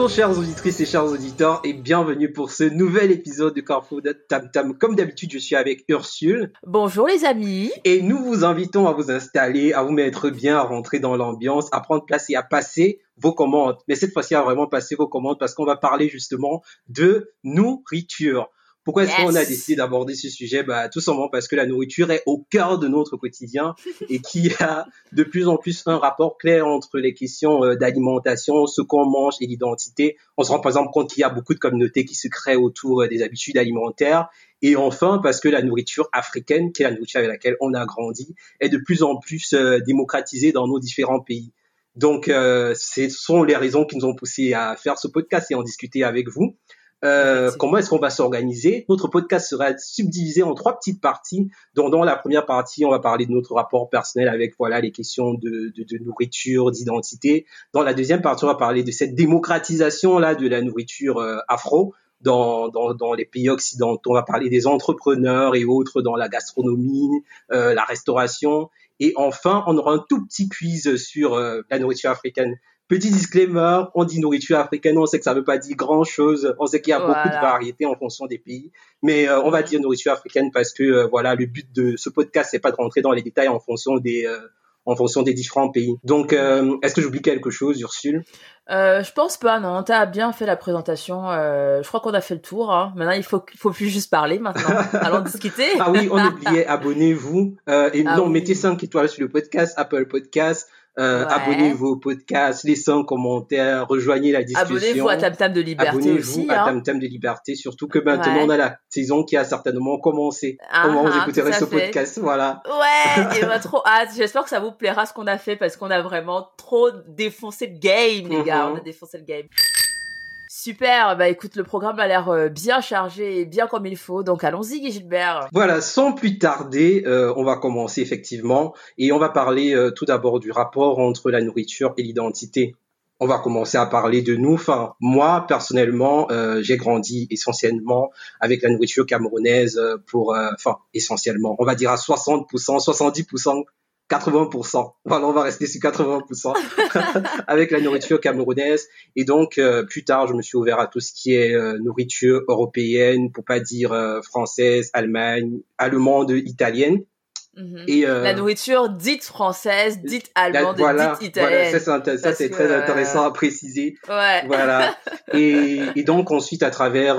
Bonjour chères auditrices et chers auditeurs et bienvenue pour ce nouvel épisode de Carrefour de Tam Tam. Comme d'habitude, je suis avec Ursule. Bonjour les amis. Et nous vous invitons à vous installer, à vous mettre bien, à rentrer dans l'ambiance, à prendre place et à passer vos commandes. Mais cette fois-ci, à vraiment passer vos commandes parce qu'on va parler justement de nourriture. Pourquoi est-ce qu'on a décidé d'aborder ce sujet? Bah, Tout simplement parce que la nourriture est au cœur de notre quotidien et qu'il y a de plus en plus un rapport clair entre les questions euh, d'alimentation, ce qu'on mange et l'identité. On se rend par exemple compte qu'il y a beaucoup de communautés qui se créent autour euh, des habitudes alimentaires. Et enfin, parce que la nourriture africaine, qui est la nourriture avec laquelle on a grandi, est de plus en plus euh, démocratisée dans nos différents pays. Donc, ce sont les raisons qui nous ont poussé à faire ce podcast et en discuter avec vous. Euh, comment est-ce qu'on va s'organiser? Notre podcast sera subdivisé en trois petites parties. Dont dans la première partie, on va parler de notre rapport personnel avec voilà les questions de, de, de nourriture, d'identité. Dans la deuxième partie, on va parler de cette démocratisation là de la nourriture euh, afro. Dans, dans, dans, les pays occidentaux, on va parler des entrepreneurs et autres dans la gastronomie, euh, la restauration. Et enfin, on aura un tout petit quiz sur euh, la nourriture africaine. Petit disclaimer, on dit nourriture africaine, on sait que ça veut pas dire grand chose, on sait qu'il y a beaucoup de variétés en fonction des pays, mais euh, on va dire nourriture africaine parce que euh, voilà, le but de ce podcast c'est pas de rentrer dans les détails en fonction des euh, en fonction des différents pays. Donc, est-ce que j'oublie quelque chose, Ursule? Je pense pas, non. T'as bien fait la présentation. je crois qu'on a fait le tour. Hein. Maintenant, il faut, faut plus juste parler. Maintenant, allons discuter. ah oui, on oubliait, abonnez-vous et ah non, mettez 5 étoiles sur le podcast, Apple Podcast. Euh, Abonnez-vous au podcast, laissez un commentaire, rejoignez la discussion. Abonnez-vous à Tam Tam de Liberté Abonnez-vous à hein. Tam Tam de Liberté, surtout que maintenant on a la saison qui a certainement commencé. Ah, Comment vous ah, écouterez ce podcast, voilà. Ouais, et trop hâte. J'espère que ça vous plaira ce qu'on a fait parce qu'on a vraiment trop défoncé le game, les gars. On a mhm. défoncé le game. Super, bah écoute, le programme a l'air euh, bien chargé et bien comme il faut, donc allons-y Gilbert. Voilà, sans plus tarder, euh, on va commencer effectivement et on va parler euh, tout d'abord du rapport entre la nourriture et l'identité. On va commencer à parler de nous. Enfin, moi personnellement, j'ai grandi essentiellement avec la nourriture camerounaise pour, enfin essentiellement, on va dire à 60%, 70% 80%. Voilà, on va rester sur 80% avec la nourriture camerounaise. Et donc, euh, plus tard, je me suis ouvert à tout ce qui est euh, nourriture européenne, pour pas dire euh, française, Allemagne, allemande, italienne. Mhm. Et la nourriture dite française, dite allemande, dite italienne. Voilà, ça c'est très intéressant à préciser. Ouais. Voilà. et, et donc ensuite à travers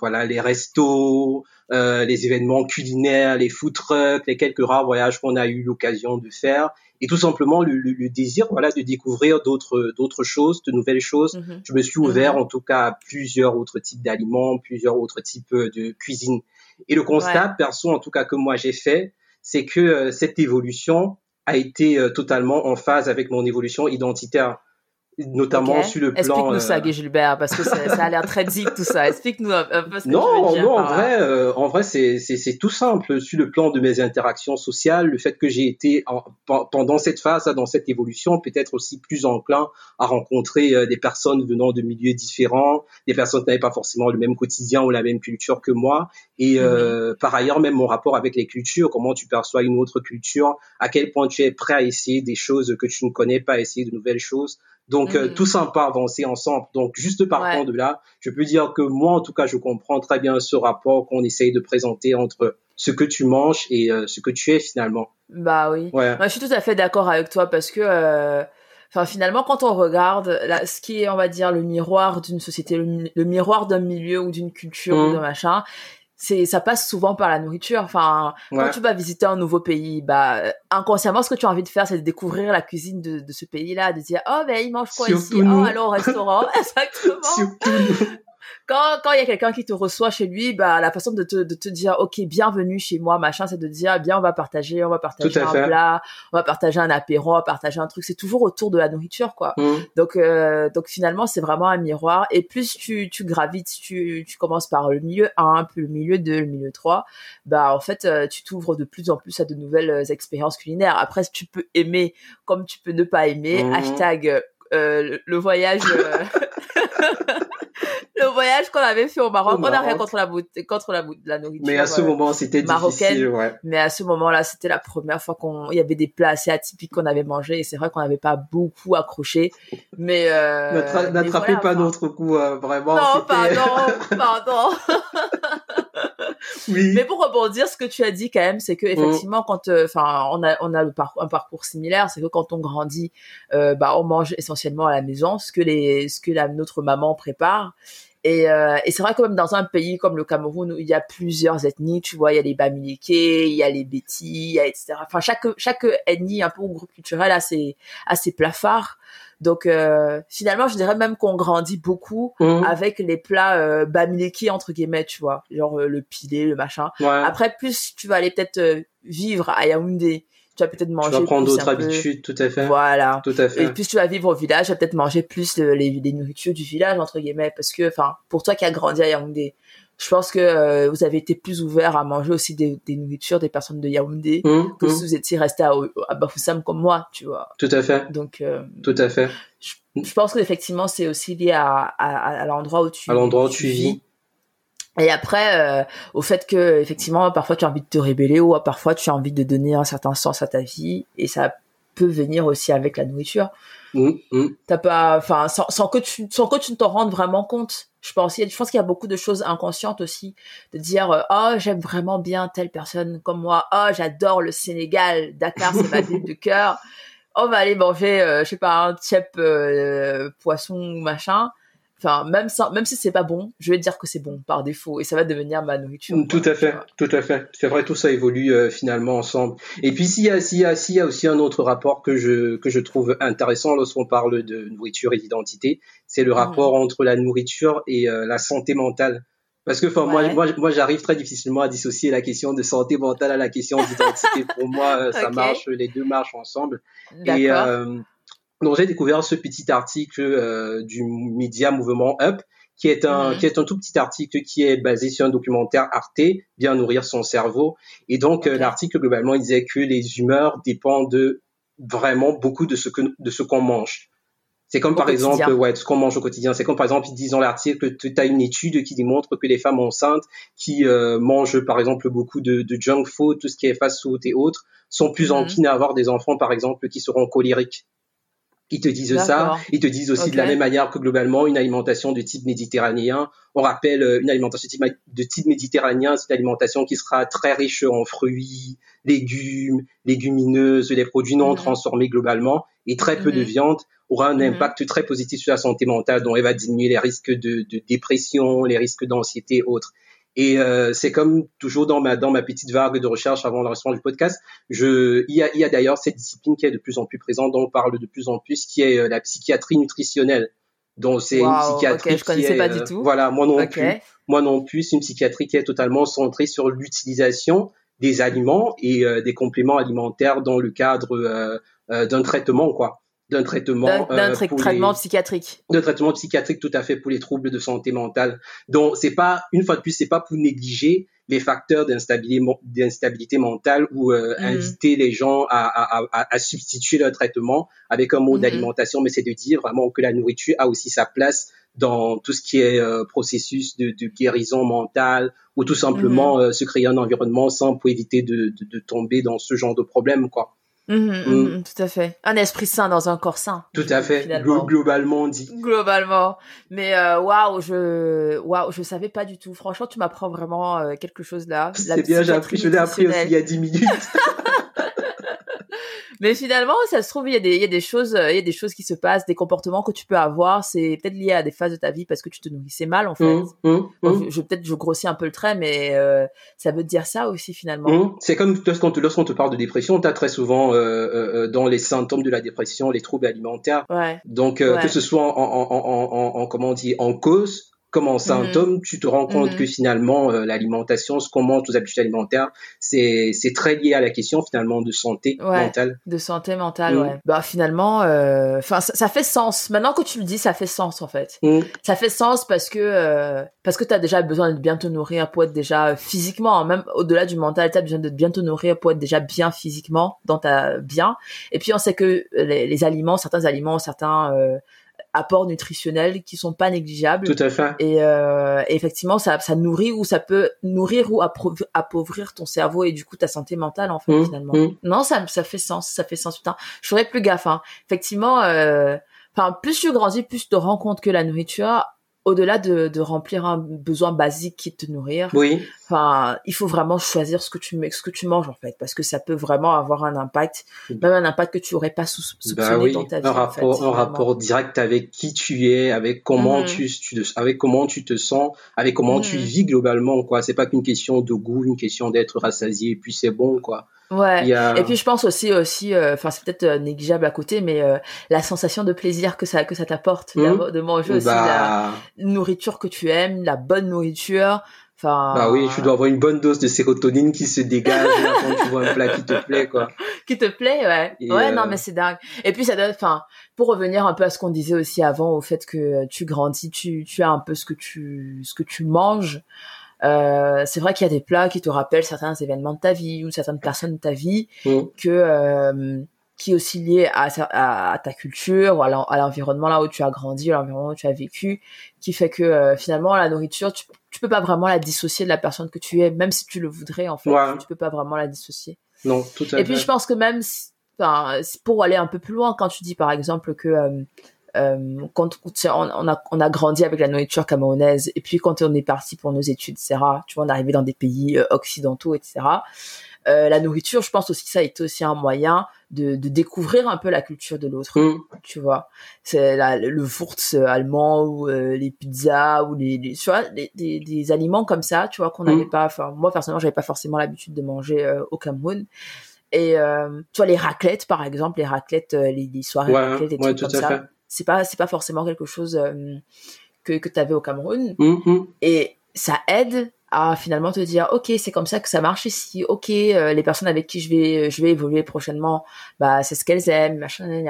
voilà les restos, euh, les événements culinaires, les food trucks, les quelques rares voyages qu'on a eu l'occasion de faire, et tout simplement le, le, désir, voilà, de découvrir d'autres d'autres choses, de nouvelles choses. Mhm. Je me suis ouvert, mhm. en tout cas, à plusieurs autres types d'aliments, plusieurs autres types de cuisine. Et le constat, perso, en tout cas que moi j'ai fait, c'est que euh, cette évolution a été euh, totalement en phase avec mon évolution identitaire notamment sur le plan. Explique-nous ça, euh, Guy Gilbert, parce que ça, a l'air très deep tout ça. Explique-nous un peu ce que non, tu veux dire Non, en vrai, euh, en vrai, c'est c'est tout simple. Sur le plan de mes interactions sociales, le fait que j'ai été pendant cette phase, dans cette évolution, peut-être aussi plus enclin à rencontrer euh, des personnes venant de milieux différents, des personnes qui n'avaient pas forcément le même quotidien ou la même culture que moi, et mm-hmm. par ailleurs même mon rapport avec les cultures, comment tu perçois une autre culture, à quel point tu es prêt à essayer des choses que tu ne connais pas, à essayer de nouvelles choses. Donc tout ça, on peut avancer ensemble. Donc juste partant de là, je peux dire que moi en tout cas, je comprends très bien ce rapport qu'on essaye de présenter entre ce que tu manges et euh, ce que tu es finalement. Bah oui. Ouais. je suis tout à fait d'accord avec toi parce que euh, enfin finalement quand on regarde là, ce qui est on va dire le miroir d'une société le, miroir d'un milieu ou d'une culture ou mmh. d'un machin c'est ça passe souvent par la nourriture. Enfin, quand tu vas visiter un nouveau pays, bah inconsciemment, ce que tu as envie de faire, c'est de découvrir la cuisine de, de ce pays-là, de dire oh ben il mange quoi ici, oh allons au restaurant, exactement quand quand il y a quelqu'un qui te reçoit chez lui, bah la façon de te de te dire OK, bienvenue chez moi, machin, c'est de dire bien on va partager, on va partager un plat, on va partager un apéro, on va partager un truc, c'est toujours autour de la nourriture quoi. Mmh. Donc euh, donc finalement, c'est vraiment un miroir et plus tu tu gravites, tu tu commences par le milieu 1, puis le milieu 2, le milieu 3, bah en fait euh, tu t'ouvres de plus en plus à de nouvelles euh, expériences culinaires. Après tu peux aimer comme tu peux ne pas aimer. Mmh. Hashtag le voyage le voyage qu'on avait fait au Maroc, on n'a rien contre la contre la, la nourriture. Mais à ce euh, moment, c'était difficile, ouais. Mais à ce moment-là, c'était la première fois qu'on, il y avait des plats assez atypiques qu'on avait mangés et c'est vrai qu'on n'avait pas beaucoup accroché. Mais euh, n'attrapez pas notre coup, euh, vraiment. Non, pardon, pardon. oui. Mais pour rebondir, ce que tu as dit quand même, c'est que mm. effectivement, quand, euh, enfin, on a on a un parcours similaire, c'est que quand on grandit, euh, bah, on mange essentiellement à la maison, ce que les ce que la, notre maman prépare. Et, euh, et c'est vrai que même dans un pays comme le Cameroun où il y a plusieurs ethnies, tu vois, il y a les Bamileke, il y a les Bétis, etc. Enfin, chaque chaque ethnie, un peu ou groupe culturel a ses a ses plats phares. Donc euh, finalement, je dirais même qu'on grandit beaucoup mmh. avec les plats euh, bamileki entre guillemets, tu vois, genre euh, le pilé, le machin. Après, plus tu vas aller peut-être euh, vivre à Yaoundé, tu vas peut-être manger. Tu vas prendre d'autres habitudes, tout à fait. Voilà. Tout à fait. Et plus tu vas vivre au village, tu vas peut-être manger plus les, les nourritures du village entre guillemets, parce que, enfin, pour toi qui as grandi à Yaoundé, je pense que euh, vous avez été plus ouvert à manger aussi des, des nourritures des personnes de Yaoundé mmh, que mmh. si vous étiez resté à, à Bafoussam comme moi, tu vois. Tout à fait. Donc, euh, tout à fait. Je, pense que effectivement c'est aussi lié à, à, à l'endroit où tu à l'endroit où tu, vis. Et après, euh, au fait que effectivement parfois tu as envie de te rébeller ou parfois tu as envie de donner un certain sens à ta vie et ça peut venir aussi avec la nourriture. Mmh, mmh. T'as pas, enfin, sans, sans, que tu, sans que tu ne t'en rendes vraiment compte. Je pense, je pense qu'il y a beaucoup de choses inconscientes aussi, de dire, euh, oh, j'aime vraiment bien telle personne comme moi. Oh, j'adore le Sénégal. Dakar, c'est ma ville de cœur. On va aller manger, euh, je sais pas, un tiep euh, poisson ou machin enfin même sans, même si c'est pas bon je vais dire que c'est bon par défaut et ça va devenir ma nourriture tout à fait tout à fait c'est vrai tout ça évolue euh, finalement ensemble et puis s'il y a s'il y a s'il y a aussi un autre rapport que je que je trouve intéressant lorsqu'on parle de nourriture et d'identité c'est le rapport mmh. entre la nourriture et euh, la santé mentale. Parce que enfin moi moi moi j'arrive très difficilement à dissocier la question de santé mentale à la question d'identité. Pour moi euh, ça marche les deux marchent ensemble. Et donc j'ai découvert ce petit article euh, du média Mouvement Up, qui est un qui est un tout petit article qui est basé sur un documentaire Arte, bien nourrir son cerveau. Et donc euh, l'article globalement il disait que les humeurs dépendent de vraiment beaucoup de ce que de ce qu'on mange. C'est comme par exemple ouais ce qu'on mange au quotidien. C'est comme par exemple ils disent dans l'article tu as une étude qui démontre que les femmes enceintes qui euh, mangent par exemple beaucoup de, de, junk food, tout ce qui est fast food et autres, sont plus mm enclines à avoir des enfants par exemple qui seront colériques. Ils te disent ça. Ils te disent aussi de la même manière que globalement, une alimentation de type méditerranéen. On rappelle euh, une alimentation de type méditerranéen, c'est une alimentation qui sera très riche en fruits, légumes, légumineuses, les produits non mhm. transformés globalement, et très peu de mhm. viande aura un mhm. impact très positif sur la santé mentale, dont elle va diminuer les risques de, de dépression, les risques d'anxiété, autres. Et euh, c'est comme toujours dans ma dans ma petite vague de recherche avant l'enregistrement du podcast, je il y a il y a d'ailleurs cette discipline qui est de plus en plus présente, dont on parle de plus en plus, qui est euh, la psychiatrie nutritionnelle. Donc c'est une psychiatrie je qui est, pas du euh, tout. voilà moi non plus moi non plus c'est une psychiatrie qui est totalement centrée sur l'utilisation des aliments et des compléments alimentaires dans le cadre d'un traitement quoi d'un traitement d'un euh, traitement psychiatrique d'un traitement psychiatrique tout à fait pour les troubles de santé mentale donc c'est pas une fois de plus c'est pas pour négliger les facteurs d'instabilité mentale ou euh, mhm. inviter les gens à, à, à, à, substituer leur traitement avec un mode mhm. d'alimentation mais c'est de dire vraiment que la nourriture a aussi sa place dans tout ce qui est euh, processus de, de, guérison mentale ou tout simplement mhm. se créer un environnement sain pour éviter de, de, de tomber dans ce genre de problème quoi Mhm, mhm, mm. mhm, tout à fait. Un esprit sain dans un corps sain. Tout à fait. Globalement dit. Globalement. Mais euh, waouh, je waouh, je savais pas du tout. Franchement, tu m'apprends vraiment euh, quelque chose là. C'est bien, j'ai appris. Je l'ai appris aussi il y a 10 minutes. Mais finalement, ça se trouve, il y a des, il y a des choses, il y a des choses qui se passent, des comportements que tu peux avoir. C'est peut-être lié à des phases de ta vie parce que tu te nourrissais mal, en fait. Mmh, mmh, mmh. Je, peut-être, je grossis un peu le trait, mais euh, ça veut dire ça aussi finalement. C'est comme lorsqu'on te, parle de dépression, tu as très souvent euh, euh, dans les symptômes de la dépression les troubles alimentaires. Ouais. Donc que ce soit en, en, en, en, comment on dit, en cause comme en symptôme, mhm. tu te rends compte que mhm. finalement euh, l'alimentation, ce qu'on mange, nos habitudes alimentaires, c'est c'est très lié à la question finalement de santé mentale. De santé mentale, mm. ouais. Bah finalement, euh, enfin ça, fait sens. Maintenant que tu le dis, ça fait sens en fait. Mm. Ça fait sens parce que euh, parce que t'as déjà besoin de bien te nourrir pour être déjà physiquement, même au-delà du mental, t'as besoin de bien te nourrir pour être déjà bien physiquement dans ta bien. Et puis on sait que les, les aliments, certains aliments, certains apports nutritionnels qui sont pas négligeables. Tout à fait. Et, euh, effectivement, ça, ça nourrit ou ça peut nourrir ou appauvrir ton cerveau et du coup ta santé mentale en fait mmh, finalement. Mmh. Non, ça, ça fait sens, ça fait sens. Putain, je ferais plus gaffe. Hein. Effectivement, euh, enfin plus tu grandis, plus tu te rends compte que la nourriture au-delà de, de, remplir un besoin basique qui est de te nourrir, oui. enfin, il faut vraiment choisir ce que tu ce que tu manges en fait, parce que ça peut vraiment avoir un impact, même un impact que tu aurais pas soupçonné bah oui, dans ta vie. Un rapport, un rapport direct avec qui tu es, avec comment mmh. tu, tu, avec comment tu te sens, avec comment tu mmh. vis globalement quoi. C'est pas qu'une question de goût, une question d'être rassasié, puis c'est bon quoi. Ouais. Et puis je pense aussi aussi, euh, enfin c'est peut-être euh, négligeable à côté, mais euh, la sensation de plaisir que ça que ça t'apporte mmh. de manger aussi la bah. nourriture que tu aimes, la bonne nourriture. Enfin. Bah oui, tu dois avoir une bonne dose de sérotonine qui se dégage quand tu vois un plat qui te plaît quoi. Qui te plaît, ouais. ouais, non mais c'est dingue. Et puis ça doit, enfin, pour revenir un peu à ce qu'on disait aussi avant, au fait que tu grandis, tu tu as un peu ce que tu ce que tu manges. Euh, c'est vrai qu'il y a des plats qui te rappellent certains événements de ta vie ou certaines personnes de ta vie mm. que euh, qui est aussi lié à, à, ta culture ou à l'environnement là où tu as grandi, à l'environnement où tu as vécu, qui fait que euh, finalement la nourriture, tu, tu peux pas vraiment la dissocier de la personne que tu es, même si tu le voudrais en fait, tu peux pas vraiment la dissocier. Non, tout à Et puis je pense que même enfin, pour aller un peu plus loin, quand tu dis par exemple que euh, euh, quand on, a, on a grandi avec la nourriture camerounaise et puis quand on est parti pour nos études, etc. Tu vois, on est arrivé dans des pays euh, occidentaux, etc. Euh, la nourriture, je pense aussi que ça a été aussi un moyen de, de découvrir un peu la culture de l'autre. Mm. Tu vois, c'est le Wurz allemand ou euh, les pizzas ou les, les tu vois, des, des, aliments comme ça, tu vois, qu'on n'avait mm. pas. Enfin, moi personnellement, j'avais pas forcément l'habitude de manger euh, au Cameroun. Et tu vois les raclettes par exemple, les raclettes, les, les soirées raclettes et tout comme ça c'est pas c'est pas forcément quelque chose euh, que que tu avais au Cameroun. Mm-hmm. et ça aide à finalement te dire ok c'est comme ça que ça marche ici. Ok euh, les personnes avec qui je vais je vais évoluer prochainement bah c'est ce qu'elles aiment machin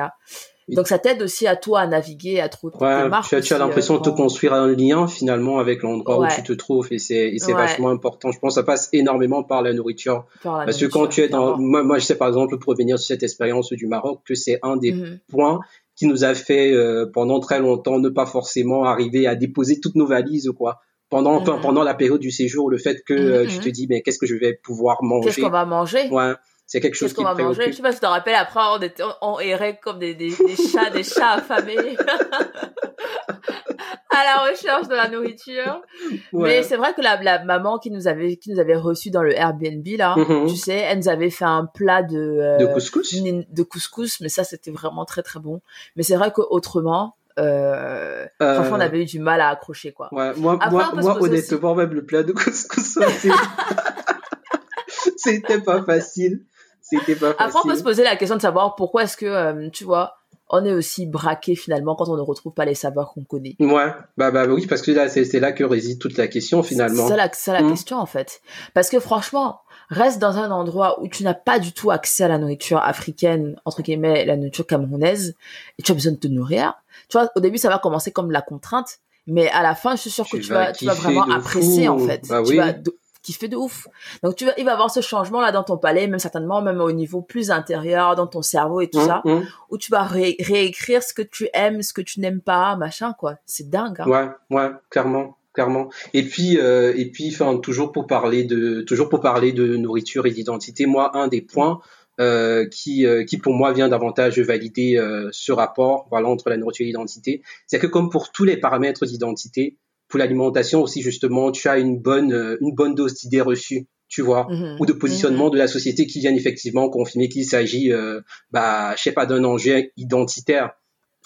donc ça t'aide aussi à toi à naviguer à trouver ouais, tu as, tu as l'impression de te euh, construire un lien finalement avec l'endroit où tu te trouves et c'est c'est vachement important. Je pense que ça passe énormément par la nourriture. Parce que quand tu es dans moi, moi je sais par exemple pour revenir sur cette expérience du Maroc que c'est un des mm-hmm. points qui nous a fait euh, pendant très longtemps ne pas forcément arriver à déposer toutes nos valises quoi pendant mm-hmm. pendant la période du séjour le fait que euh, tu mm-hmm. te dis mais qu'est-ce que je vais pouvoir manger? qu'est-ce qu'on va manger? Ouais c'est quelque chose qui va manger? je sais pas si tu te rappelles après on était on, errait comme des, des, des chats des chats affamés à la recherche de la nourriture. Mais c'est vrai que la, la, maman qui nous avait qui nous avait reçu dans le Airbnb là, mm-hmm. tu sais, elle nous avait fait un plat de euh, de couscous, de couscous, mais ça c'était vraiment très très bon. Mais c'est vrai qu'autrement, euh, euh, franchement, on avait eu du mal à accrocher quoi. Ouais, moi, moi, moi honnêtement, même le plat de couscous, c'était pas facile. C'était pas facile. Après, on peut se poser la question de savoir pourquoi est-ce que, euh, tu vois, on est aussi braqué finalement quand on ne retrouve pas les saveurs qu'on connaît. Ouais, bah bah oui, parce que là c'est là que réside toute la question finalement. C'est ça la, la mmh. question en fait. Parce que franchement, reste dans un endroit où tu n'as pas du tout accès à la nourriture africaine, entre guillemets, la nourriture camerounaise, et tu as besoin de te nourrir. Tu vois, au début ça va commencer comme la contrainte, mais à la fin, je suis sûre que tu vas, tu vas vraiment apprécier en fait. Bah tu vas fait de ouf. Donc tu vas, il va avoir ce changement là dans ton palais, même certainement même au niveau plus intérieur, dans ton cerveau et tout mmh, ça, mmh. où tu vas réécrire ce que tu aimes, ce que tu n'aimes pas, machin quoi. C'est dingue. Hein. Ouais, ouais, clairement, clairement. Et puis, euh, et puis, enfin, toujours pour parler de, toujours pour parler de nourriture et d'identité, moi, un des points euh, qui, euh, qui pour moi vient davantage valider euh, ce rapport, voilà, entre la nourriture et l'identité, c'est que comme pour tous les paramètres d'identité, pour l'alimentation aussi justement, tu as une bonne euh, une bonne dose d'idées reçues, tu vois, mhm. ou de positionnement mhm. de la société qui viennent effectivement confirmer qu'il s'agit, euh, bah, je sais pas, d'un enjeu identitaire.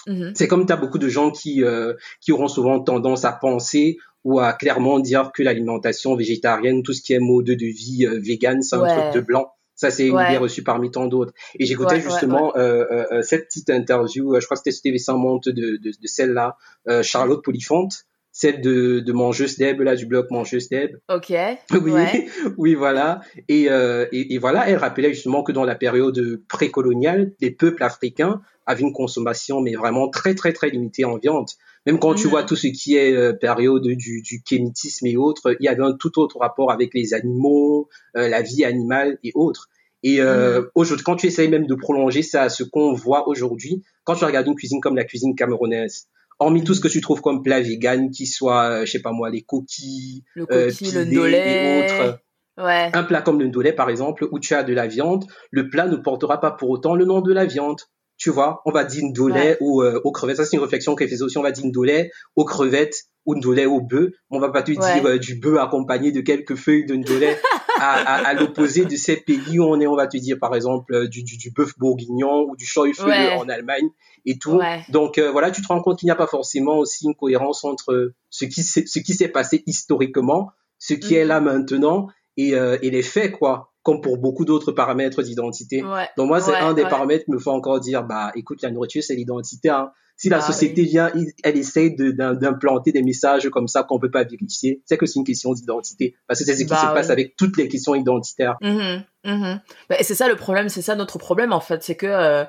Mhm. C'est comme tu as beaucoup de gens qui euh, qui auront souvent tendance à penser ou à clairement dire que l'alimentation végétarienne, tout ce qui est mode de vie euh, vegan, c'est un truc de blanc. Ça, c'est une idée reçue parmi tant d'autres. Et j'écoutais justement euh, euh, cette petite interview, je crois que c'était TV Monte de, de, de celle-là, Charlotte Polifonte, celle de, de Mangeuse Deb, là, du blog Mangeuse Deb. Ok. Oui, oui, voilà. Et, euh, et, et, voilà, elle rappelait justement que dans la période précoloniale, les peuples africains avaient une consommation, mais vraiment très, très, très limitée en viande. Même quand tu mm. vois tout ce qui est euh, période du, du kémitisme et autres, il y avait un tout autre rapport avec les animaux, euh, la vie animale et autres. Et euh, mm. aujourd'hui, quand tu essayes même de prolonger ça à ce qu'on voit aujourd'hui, quand tu regardes une cuisine comme la cuisine camerounaise, hormis tout ce que tu trouves comme plat vegan, qui soit, euh, je sais pas moi, les coquilles, le, coquille, le et autres. Ouais. Un plat comme le ndolé, par exemple, où tu as de la viande, le plat ne portera pas pour autant le nom de la viande. Tu vois, on va dire ndolé ou euh, aux crevettes. Ça, c'est une réflexion qu'elle faisait aussi. On va dire ndolé aux crevettes ou ndolé au bœuf. On va pas te dire euh, du bœuf accompagné de quelques feuilles de ndolé à, à, à l'opposé de ces pays où on est. On va te dire, par exemple, euh, du, du, du bœuf bourguignon ou du Scheufele en Allemagne et tout. Donc voilà, tu te rends compte qu'il n'y a pas forcément aussi une cohérence entre ce qui ce qui s'est passé historiquement, ce qui est mhm. là maintenant et, euh, et les faits, quoi, comme pour beaucoup d'autres paramètres d'identité. Donc moi, c'est un des paramètres qui me faut encore dire, bah, écoute, la nourriture, c'est l'identité. Hein. Si la bah société vient, elle essaye d'implanter des messages comme ça qu'on peut pas vérifier, c'est que c'est une question d'identité. Parce que c'est ce qui bah se passe avec toutes les questions identitaires. Mmh, mmh. Bah, c'est ça le problème, c'est ça notre problème en fait, c'est que euh,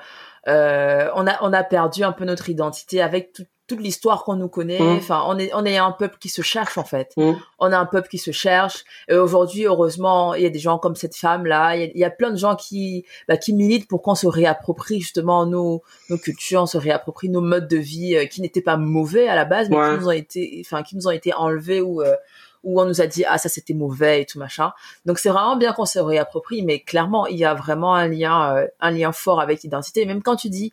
euh, on a on a perdu un peu notre identité avec tout, toute l'histoire qu'on nous connaît. Mmh. Enfin, on est on est un peuple qui se cherche en fait. Mmh. On est un peuple qui se cherche. Et aujourd'hui, heureusement, il y a des gens comme cette femme là. Il y a, plein de gens qui bah, qui militent pour qu'on se réapproprie justement nos nos cultures, on se réapproprie nos modes de vie euh, qui n'étaient pas mauvais à la base, mais qui nous ont été enfin qui nous ont été enlevés ou euh, où on nous a dit ah ça c'était mauvais et tout machin. Donc c'est vraiment bien qu'on se réapproprie, mais clairement il y a vraiment un lien euh, un lien fort avec l'identité. Même quand tu dis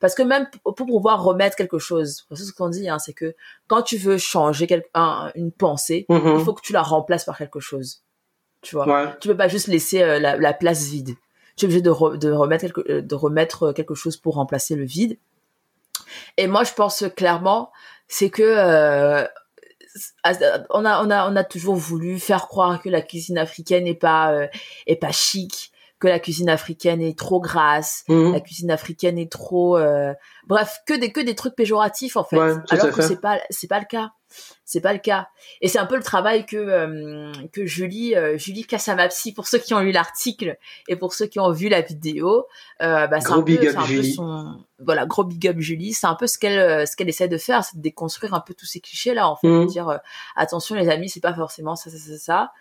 parce que même pour pouvoir remettre quelque chose, c'est ce qu'on dit, hein, c'est que quand tu veux changer quelque, une pensée, mm-hmm. il faut que tu la remplaces par quelque chose. Tu vois, ouais. tu peux pas juste laisser euh, la, la, place vide. Tu es obligé de, de remettre quelque, euh, de remettre quelque chose pour remplacer le vide. Et moi, je pense clairement, c'est que euh, on a on a on a toujours voulu faire croire que la cuisine africaine est pas euh, est pas chic que la cuisine africaine est trop grasse, mhm. la cuisine africaine est trop, euh, bref, que des que des trucs péjoratifs en fait. alors que c'est pas c'est pas le cas, c'est pas le cas. Et c'est un peu le travail que euh, que Julie euh, Julie Kassamapsi pour ceux qui ont lu l'article et pour ceux qui ont vu la vidéo, euh, bah, c'est un, peu, un peu son voilà gros big up Julie. C'est un peu ce qu'elle ce qu'elle essaie de faire, c'est de déconstruire un peu tous ces clichés là en fait, de mhm. dire attention les amis, c'est pas forcément ça ça ça ça.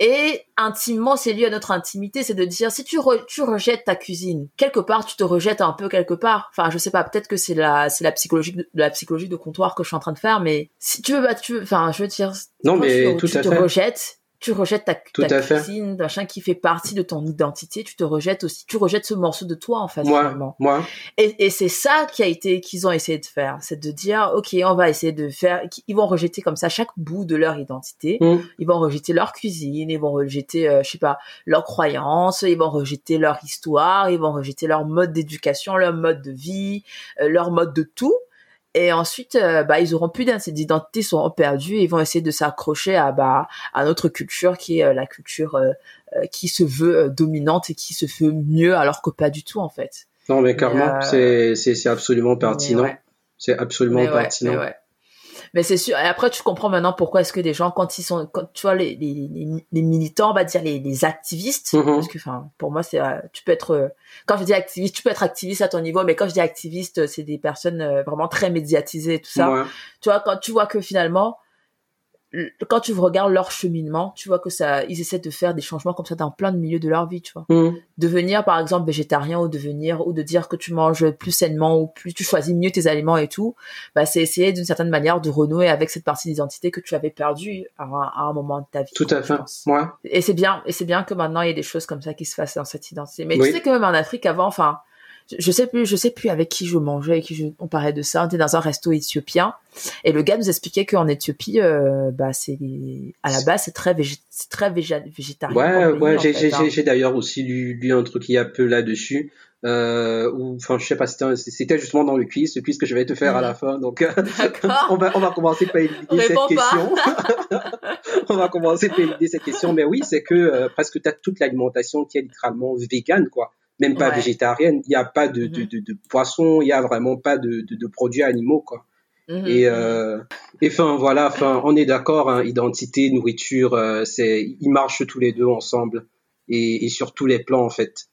Et intimement, c'est lié à notre intimité, c'est de dire si tu, tu rejettes ta cuisine, quelque part tu te rejettes un peu quelque part. Enfin, je sais pas, peut-être que c'est la c'est la psychologie de, la psychologie de comptoir que je suis en train de faire, mais si tu veux, bah, tu enfin, je veux dire, non mais tu, tout à te fait. rejettes, tu rejettes ta, ta cuisine, machin qui fait partie de ton identité, tu te rejettes aussi, tu rejettes ce morceau de toi en fait moi, Moi. Et, et c'est ça qui a été qu'ils ont essayé de faire, c'est de dire ok on va essayer de faire, ils vont rejeter comme ça chaque bout de leur identité, mm. ils vont rejeter leur cuisine, ils vont rejeter euh, je sais pas leurs croyances, ils vont rejeter leur histoire, ils vont rejeter leur mode d'éducation, leur mode de vie, euh, leur mode de tout et ensuite euh, bah ils auront plus d'identité seront perdus et ils vont essayer de s'accrocher à bah à notre culture qui est euh, la culture euh, qui se veut dominante et qui se veut mieux alors que pas du tout en fait. Non mais clairement c'est c'est absolument pertinent. c'est absolument pertinent mais c'est sûr. Et après, tu comprends maintenant pourquoi est-ce que des gens, quand ils sont, quand tu vois les, les, les, militants, on va dire les, les activistes, mm-hmm. parce que, enfin, pour moi, c'est, euh, tu peux être, euh, quand je dis activiste, tu peux être activiste à ton niveau, mais quand je dis activiste, c'est des personnes euh, vraiment très médiatisées, tout ça. Tu vois, quand tu vois que finalement, quand tu regardes leur cheminement, tu vois que ça, ils essaient de faire des changements comme ça dans plein de milieux de leur vie, tu vois. Mm. Devenir, par exemple, végétarien ou devenir, ou de dire que tu manges plus sainement ou plus, tu choisis mieux tes aliments et tout, bah, c'est essayer d'une certaine manière de renouer avec cette partie d'identité que tu avais perdue à, un, moment de ta vie. Tout à fait. Moi. Et c'est bien, et c'est bien que maintenant il y ait des choses comme ça qui se fassent dans cette identité. Mais tu sais que même en Afrique avant, enfin, je sais plus, je sais plus avec qui je mangeais, avec qui je, on parlait de ça. On était dans un resto éthiopien et le gars nous expliquait qu'en Éthiopie, euh, bah c'est à la base c'est très c'est très végétarien. Ouais, ouais, hein. j'ai d'ailleurs aussi lu, lu un truc il y a peu là-dessus. Euh, ou enfin je sais pas c'était justement dans le quiz le quiz que je vais te faire à la mhm. fin donc on va on va commencer par éluder cette question on va commencer par éluder cette question mais oui c'est que euh, presque tu as toute l'alimentation qui est littéralement végane quoi même pas végétarienne. Il n'y a pas de, de, mhm. de, de, poisson, il n'y a vraiment pas de, de, produits animaux, quoi. Mhm. Et, euh, et enfin voilà, enfin on est d'accord, hein, identité, nourriture, euh, c'est ils marchent tous les deux ensemble et, et sur tous les plans en fait.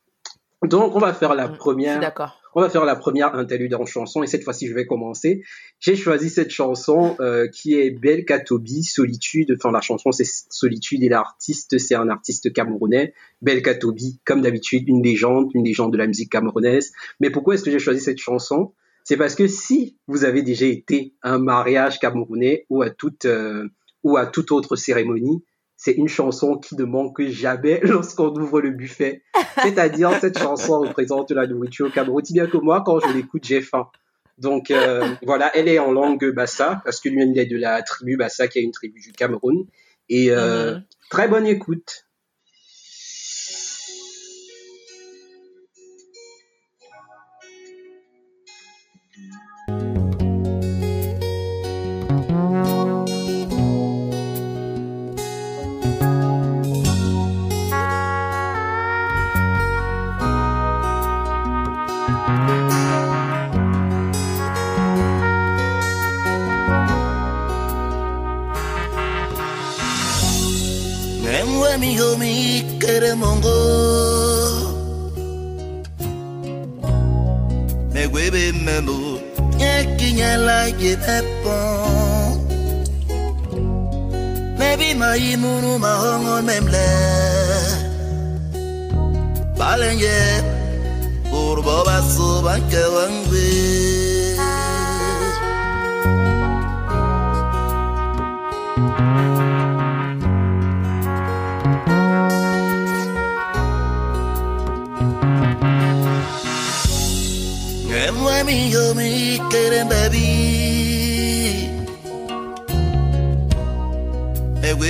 Donc on va faire la mhm. première. On va faire la première interlude en chanson et cette fois-ci je vais commencer. J'ai choisi cette chanson euh, qui est Belle Katobi, Solitude. Enfin la chanson c'est Solitude et l'artiste c'est un artiste camerounais. Belle Katobi, comme d'habitude une légende, une légende de la musique camerounaise. Mais pourquoi est-ce que j'ai choisi cette chanson? C'est parce que si vous avez déjà été à un mariage camerounais ou à toute euh, ou à toute autre cérémonie, c'est une chanson qui ne manque jamais lorsqu'on ouvre le buffet. C'est-à-dire, cette chanson représente la nourriture au Cameroun. Si bien que moi, quand je l'écoute, j'ai faim. Donc euh, voilà, elle est en langue bassa parce que lui-même il est de la tribu bassa qui est une tribu du Cameroun. Et euh, mhm. très bonne écoute. mongo. Megwebe mmembo nyekinyala yebepo mebi mayimunu mahongo memle. Balenye burbo baso bakewangwe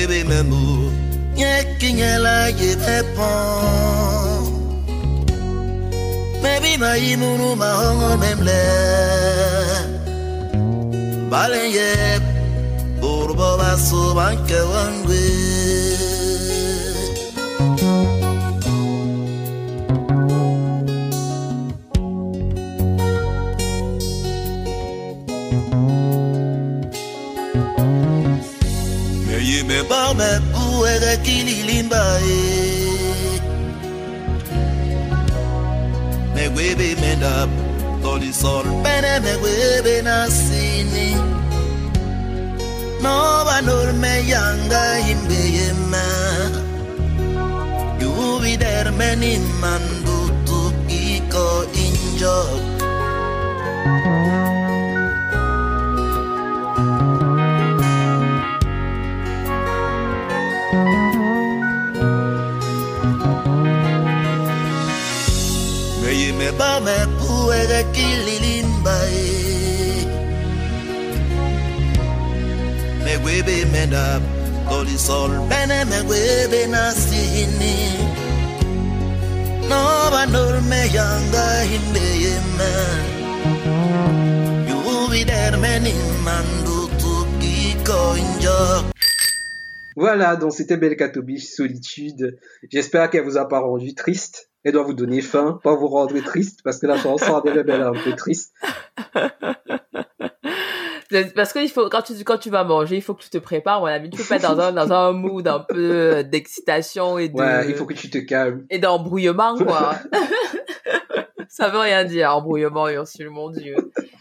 bébé même ou Nye kinyela yete pon Mebi na imunu ma hongo memle Balenye Bourbo basu banke wangwe. makuweka kililimbae megwebe bene me megwebe nasini. Noba norme yanga imbeyema yubidermenimandutukiko injok Voilà, donc c'était Belkatobi Solitude. J'espère qu'elle vous a pas rendu triste elle doit vous donner faim, pas vous rendre triste, parce que la chanson elle est un peu triste. Parce que il faut quand tu quand tu vas manger, il faut que tu te prépares. Voilà, mais tu peux pas être dans un dans un mood un peu d'excitation et de. Ouais, il faut que tu te calmes. Et d'embrouillement quoi. Ça veut rien dire, embrouillement, Ursule, mon dieu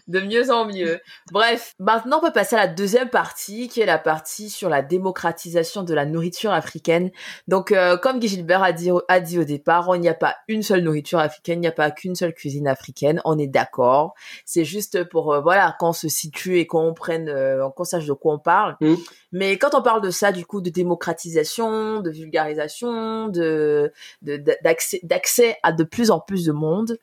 de mieux en mieux. Bref, maintenant on peut passer à la deuxième partie, qui est la partie sur la démocratisation de la nourriture africaine. Donc, euh, comme Guy Gilbert a dit, a dit au départ, il n'y a pas une seule nourriture africaine, il n'y a pas qu'une seule cuisine africaine. On est d'accord. C'est juste pour euh, voilà qu'on se situe et qu'on prenne, euh, qu'on sache de quoi on parle. Mm. Mais quand on parle de ça, du coup, de démocratisation, de vulgarisation, de d'accès d'accès à de plus en plus de monde,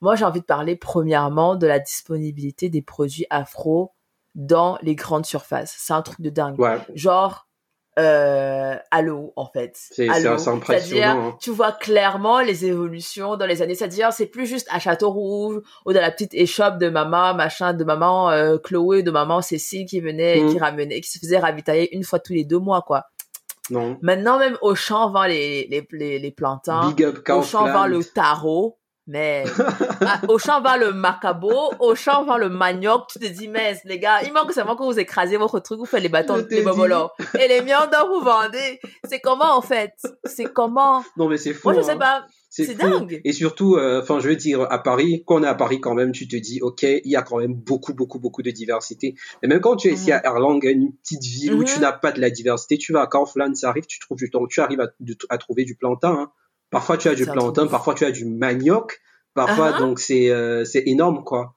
moi, j'ai envie de parler premièrement de la disponibilité des produits afro dans les grandes surfaces. C'est un truc de dingue. Genre, euh, l'eau, en fait. C'est C'est-à-dire, hein. tu vois clairement les évolutions dans les années. C'est-à-dire, c'est plus juste à Château Rouge ou dans la petite échoppe de maman, machin, de maman euh, Chloé, de maman Cécile qui venait, qui mmh. ramenait, qui se faisait ravitailler une fois tous les deux mois, quoi. Non. Maintenant, même au champ vend les, les, les, les plantains. Big up Auchan vend le tarot. Mais ah, au champ va le macabo, au champ va le manioc. Tu te dis, mais les gars, il manque seulement que vous écrasez votre truc, vous faites les bâtons, les. Et les miens vous vendez. C'est comment, en fait? C'est comment? Non, mais c'est fou. Moi, je sais hein. pas. C'est dingue. Et surtout, euh, enfin, je veux dire, à Paris, quand on est à Paris quand même, tu te dis, ok, il y a quand même beaucoup, beaucoup, beaucoup de diversité. Et même quand tu es ici mhm. à Erlangen, une petite ville où tu mhm. n'as pas de la diversité, tu vas à Kaufland, ça arrive, tu trouves du temps, tu arrives à, à trouver du plantain. Hein. Parfois tu as du plantain, parfois tu as du manioc, parfois donc c'est euh, c'est énorme quoi.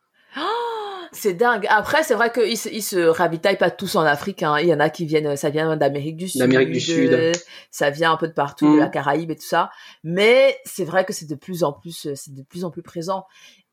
C'est dingue. Après, c'est vrai qu'ils ils se ravitaillent pas tous en Afrique. Hein. Il y en a qui viennent, ça vient d'Amérique du Sud. D'Amérique du Sud. Ça vient un peu de partout, de la mm. Caraïbe et tout ça. Mais c'est vrai que c'est de plus en plus, c'est de plus en plus présent.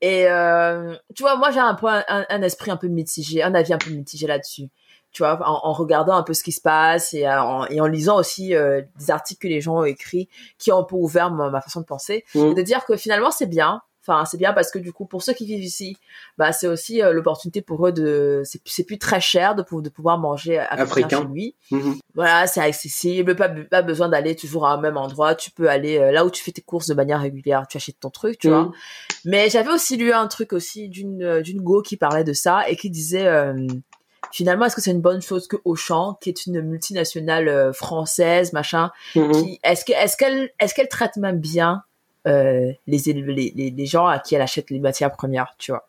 Et euh, tu vois, moi j'ai un, point, un, esprit un peu mitigé, un avis un peu mitigé là-dessus. Tu vois, en, regardant un peu ce qui se passe et en, et en lisant aussi euh, des articles que les gens ont écrits qui ont un peu ouvert ma, façon de penser, mm. et de dire que finalement c'est bien Enfin, c'est bien parce que du coup, pour ceux qui vivent ici, bah c'est aussi euh, l'opportunité pour eux de, c'est plus très cher de, de pouvoir manger africain, chez lui. Mhm. Voilà, c'est accessible, pas pas besoin d'aller toujours à un même endroit. Tu peux aller euh, là où tu fais tes courses de manière régulière, tu achètes ton truc, tu vois. Mhm. Mais j'avais aussi lu un truc aussi d'une euh, d'une go qui parlait de ça et qui disait finalement, est-ce que c'est une bonne chose que Auchan, qui est une multinationale française, machin, mhm. qui, est-ce que, est-ce qu'elle, est-ce qu'elle traite même bien euh, les, les, les, gens à qui elle achète les matières premières, tu vois?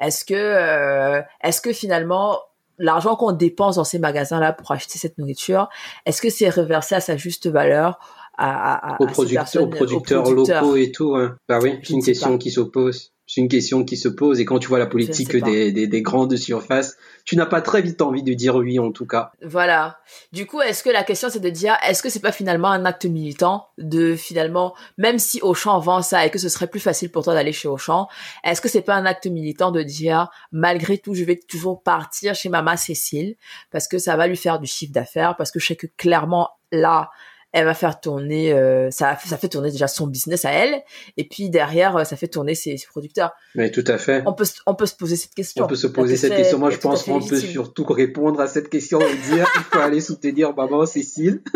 Est-ce que, euh, est-ce que finalement, l'argent qu'on dépense dans ces magasins-là pour acheter cette nourriture, est-ce que c'est reversé à sa juste valeur à, à, aux, producteurs, aux, producteurs, locaux et tout hein? Bah oui, c'est une question qui s'oppose c'est une question qui se pose et quand tu vois la politique des, des, des, grandes surfaces, tu n'as pas très vite envie de dire oui en tout cas. Voilà. Du coup, est-ce que la question c'est de dire est-ce que c'est pas finalement un acte militant de finalement même si Auchan vend ça et que ce serait plus facile pour toi d'aller chez Auchan, est-ce que c'est pas un acte militant de dire malgré tout je vais toujours partir chez Mama Cécile parce que ça va lui faire du chiffre d'affaires parce que je sais que clairement là elle va faire tourner euh, ça ça fait tourner déjà son business à elle et puis derrière euh, ça fait tourner ses, producteurs. Mais tout à fait. On peut on peut se poser cette question. On peut se poser cette question. moi je pense qu'on peut surtout répondre à cette question et dire il faut aller soutenir maman Cécile.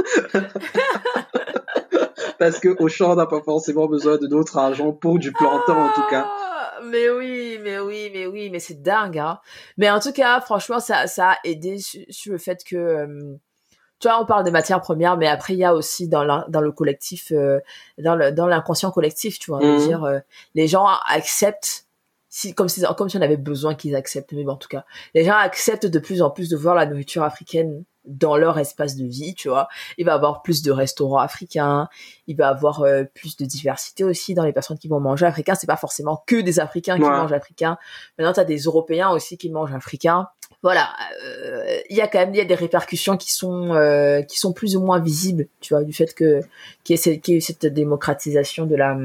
Parce que Auchan n'a pas forcément besoin de notre argent pour du plantain en tout cas. Ah, mais oui, mais oui, mais oui, mais c'est dingue, hein. Mais en tout cas, franchement, ça, ça a aidé sur, le fait que, euh, tu vois, on parle des matières premières, mais après il y a aussi dans dans le collectif, euh, dans l'inconscient collectif, tu vois, mmh. dire euh, les gens acceptent si comme si comme si on avait besoin qu'ils acceptent, mais bon, en tout cas, les gens acceptent de plus en plus de voir la nourriture africaine dans leur espace de vie, tu vois. Il va y avoir plus de restaurants africains, il va y avoir euh, plus de diversité aussi dans les personnes qui vont manger africain. C'est pas forcément que des Africains qui mangent africain. Maintenant, tu as des Européens aussi qui mangent africain voilà, euh, il y a quand même y a des répercussions qui sont euh, qui sont plus ou moins visibles, tu vois, du fait que qu'il y ait cette, démocratisation de la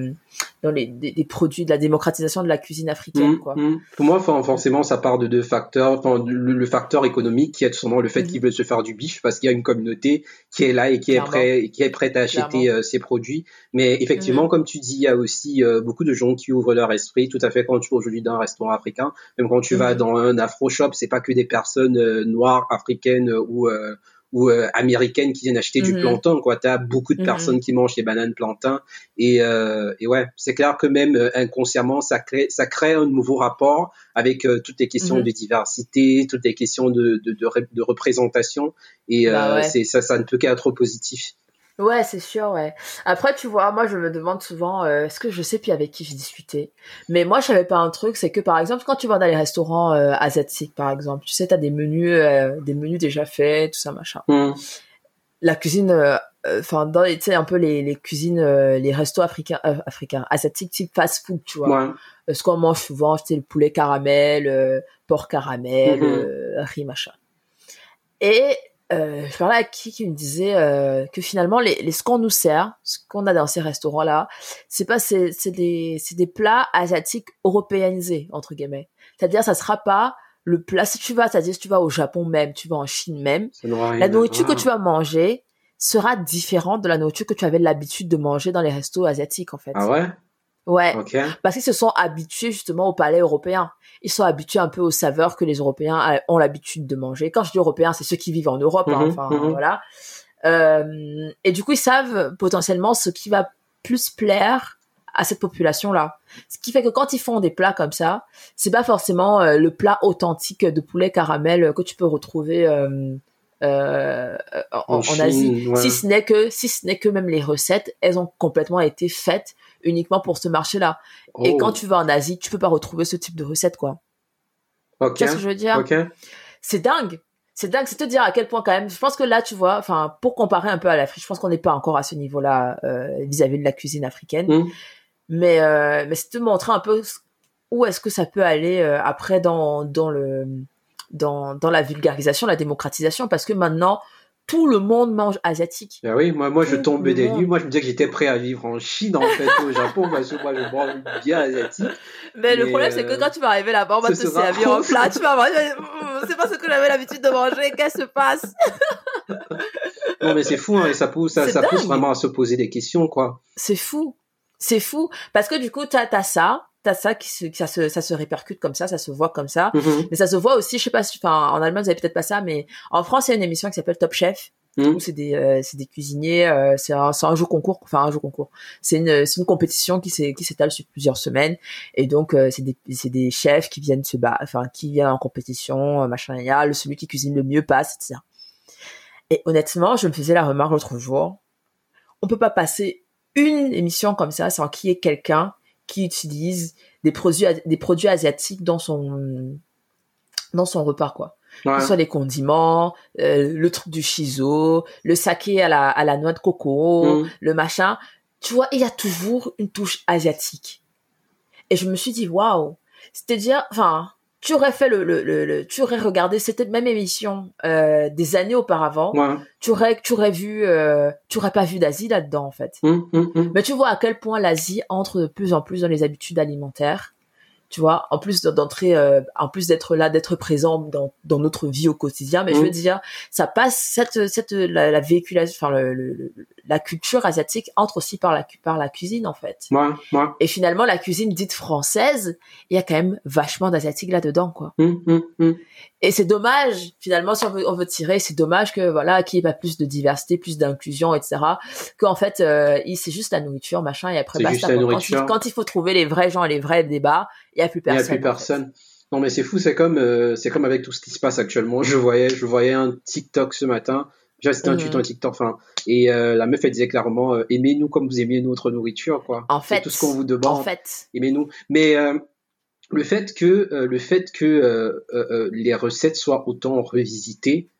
dans les des, produits de la démocratisation de la cuisine africaine mmh, quoi. Mmh. Pour moi, forcément, ça part de deux facteurs. Enfin, le, facteur économique qui est sûrement le fait mmh. qu'ils veulent se faire du bif parce qu'il y a une communauté qui est là et qui est prêt qui est prête à acheter euh, ces produits. Mais effectivement, comme tu dis, il y a aussi beaucoup de gens qui ouvrent leur esprit. Tout à fait, quand tu vas aujourd'hui dans un restaurant africain, même quand tu vas dans un afro shop, c'est pas que des personnes euh, noires, africaines euh, ou euh, américaines qui viennent acheter du mhm. plantain quoi t'as beaucoup de mhm. personnes qui mangent les bananes plantain et, et ouais c'est clair que même inconsciemment ça crée ça crée un nouveau rapport avec toutes les questions mhm. de diversité toutes les questions de de, de, représentation et bah c'est ça ça ne peut qu'être positif Ouais, c'est sûr, ouais. Après, tu vois, moi, je me demande souvent, euh, est-ce que je sais plus avec qui j'ai discuté? Mais moi, je savais pas un truc, c'est que par exemple, quand tu vas dans les restaurants euh, asiatiques, par exemple, tu sais, t'as des menus, euh, des menus déjà faits, tout ça, machin. Hmm. La cuisine, euh, enfin, dans tu sais, un peu les, les cuisines, les restos africains, africains, asiatiques, type fast-food, tu vois. Ouais. ce qu'on mange souvent, c'est le poulet caramel, porc caramel, hmm. riz, machin. Et euh, je parlais à qui qui me disait euh, que finalement les, les ce qu'on nous sert, ce qu'on a dans ces restaurants là, c'est pas c'est c'est des c'est des plats asiatiques européanisés entre guillemets. C'est-à-dire ça sera pas le plat si tu vas, c'est-à-dire si tu vas au Japon même, tu vas en Chine même, la nourriture que tu vas manger sera différente de la nourriture que tu avais l'habitude de manger dans les restos asiatiques en fait. Ah ouais? Ouais. Parce qu'ils se sont habitués justement au palais européen. Ils sont habitués un peu aux saveurs que les Européens euh, ont l'habitude de manger. Quand je dis Européens, c'est ceux qui vivent en Europe. Hein, mhm, enfin, mhm. voilà. Euh, et du coup, ils savent potentiellement ce qui va plus plaire à cette population-là. Ce qui fait que quand ils font des plats comme ça, c'est pas forcément euh, le plat authentique de poulet caramel que tu peux retrouver euh, en, Asie. Si ce n'est que, si ce n'est que même les recettes, elles ont complètement été faites uniquement pour ce marché-là. Et quand oh. tu vas en Asie, tu peux pas retrouver ce type de recette, quoi. Qu'est-ce que je veux dire? C'est dingue. C'est dingue. C'est te dire à quel point quand même. Je pense que là, tu vois, enfin, pour comparer un peu à l'Afrique, je pense qu'on n'est pas encore à ce niveau-là euh, vis-à-vis de la cuisine africaine. Hmm. Mais euh, mais c'est te montrer un peu où est-ce que ça peut aller euh, après dans dans le dans dans la vulgarisation, la démocratisation parce que maintenant tout le monde mange asiatique. Ben oui, moi, moi je tombais des nues. Moi, je me disais que j'étais prêt à vivre en Chine, en fait, au Japon, parce que moi, je mange bien asiatique. Mais, le problème, c'est que euh, quand tu vas arriver là-bas, on va te servir en plat. Tu vas manger. C'est pas ce que j'avais l'habitude de manger. Qu'est-ce qui se passe? Non, mais c'est fou, hein, et ça pousse, ça, ça pousse vraiment à se poser des questions, quoi. C'est fou. C'est fou. Parce que du coup, t'as as ça t'as ça qui se, ça se, ça se répercute comme ça, ça se voit comme ça. Mm-hmm. Mais ça se voit aussi, je sais pas, enfin, en Allemagne, vous avez peut-être pas ça, mais en France, il y a une émission qui s'appelle Top Chef. Mm. où c'est des euh, c'est des cuisiniers euh, c'est un un jeu concours enfin un jeu concours c'est une c'est une compétition qui s'étale sur plusieurs semaines et donc euh, c'est des c'est des chefs qui viennent se battre enfin qui viennent en compétition machin et là celui qui cuisine le mieux passe etc et honnêtement je me faisais la remarque l'autre jour on peut pas passer une émission comme ça sans qu'il y ait quelqu'un qui utilise des produits des produits asiatiques dans son dans son repas quoi. Que ce soit les condiments euh, le truc du shiso le saké à la à la noix de coco mm. le machin. Tu vois il y a toujours une touche asiatique. Et je me suis dit waouh. C'est-à-dire enfin tu aurais fait le, le, le, tu aurais regardé cette même émission euh, des années auparavant. Tu aurais tu aurais vu euh, tu aurais pas vu d'Asie là-dedans en fait. Hum, hum, hum. mais tu vois à quel point l'Asie entre de plus en plus dans les habitudes alimentaires. Tu vois en plus d'entrer euh, en plus d'être là d'être présent dans, dans notre vie au quotidien. Mais je veux dire ça passe cette cette la, la véhiculation enfin le, la culture asiatique entre aussi par la par la cuisine en fait. Ouais, ouais. Et finalement la cuisine dite française, il y a quand même vachement d'asiatique là-dedans quoi. Hum, hum, hum. Et c'est dommage finalement si on veut, on veut tirer, c'est dommage que voilà qu'il n'y ait pas plus de diversité, plus d'inclusion, etc. Qu'en fait euh, c'est juste la nourriture machin et après basta. Quand, il, quand il faut trouver les vrais gens et les vrais débats, il y a plus personne. Il y a plus personne. Non mais c'est fou, c'est comme euh, c'est comme avec tout ce qui se passe actuellement. Je voyais je voyais un TikTok ce matin Déjà, c'était un tuto, un TikTok, enfin, et euh, la meuf, elle disait clairement, euh, aimez-nous comme vous aimez notre nourriture, quoi. En fait. tout ce qu'on vous demande. En fait. Aimez-nous. Mais euh, le fait que, le fait que les recettes soient autant revisitées,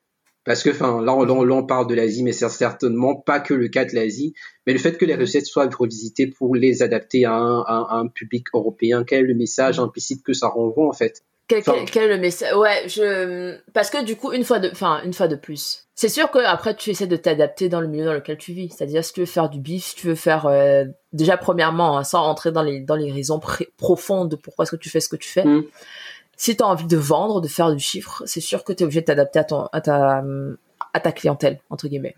parce que, enfin, là, là, on parle de l'Asie, mais c'est certainement pas que le cas de l'Asie, mais le fait que les recettes soient revisitées pour les adapter à un, à un public européen, quel est le message implicite que ça renvoie, en fait? Quel, quel, est le message? Ouais, je parce que du coup une fois de, enfin une fois de plus, c'est sûr que après tu essaies de t'adapter dans le milieu dans lequel tu vis. C'est-à-dire si tu veux faire du bif, si tu veux faire euh, déjà premièrement hein, sans entrer dans les dans les raisons profondes de pourquoi est-ce que tu fais ce que tu fais. Mm. Si tu as envie de vendre, de faire du chiffre, c'est sûr que tu es obligé de t'adapter à ton à ta à ta clientèle entre guillemets.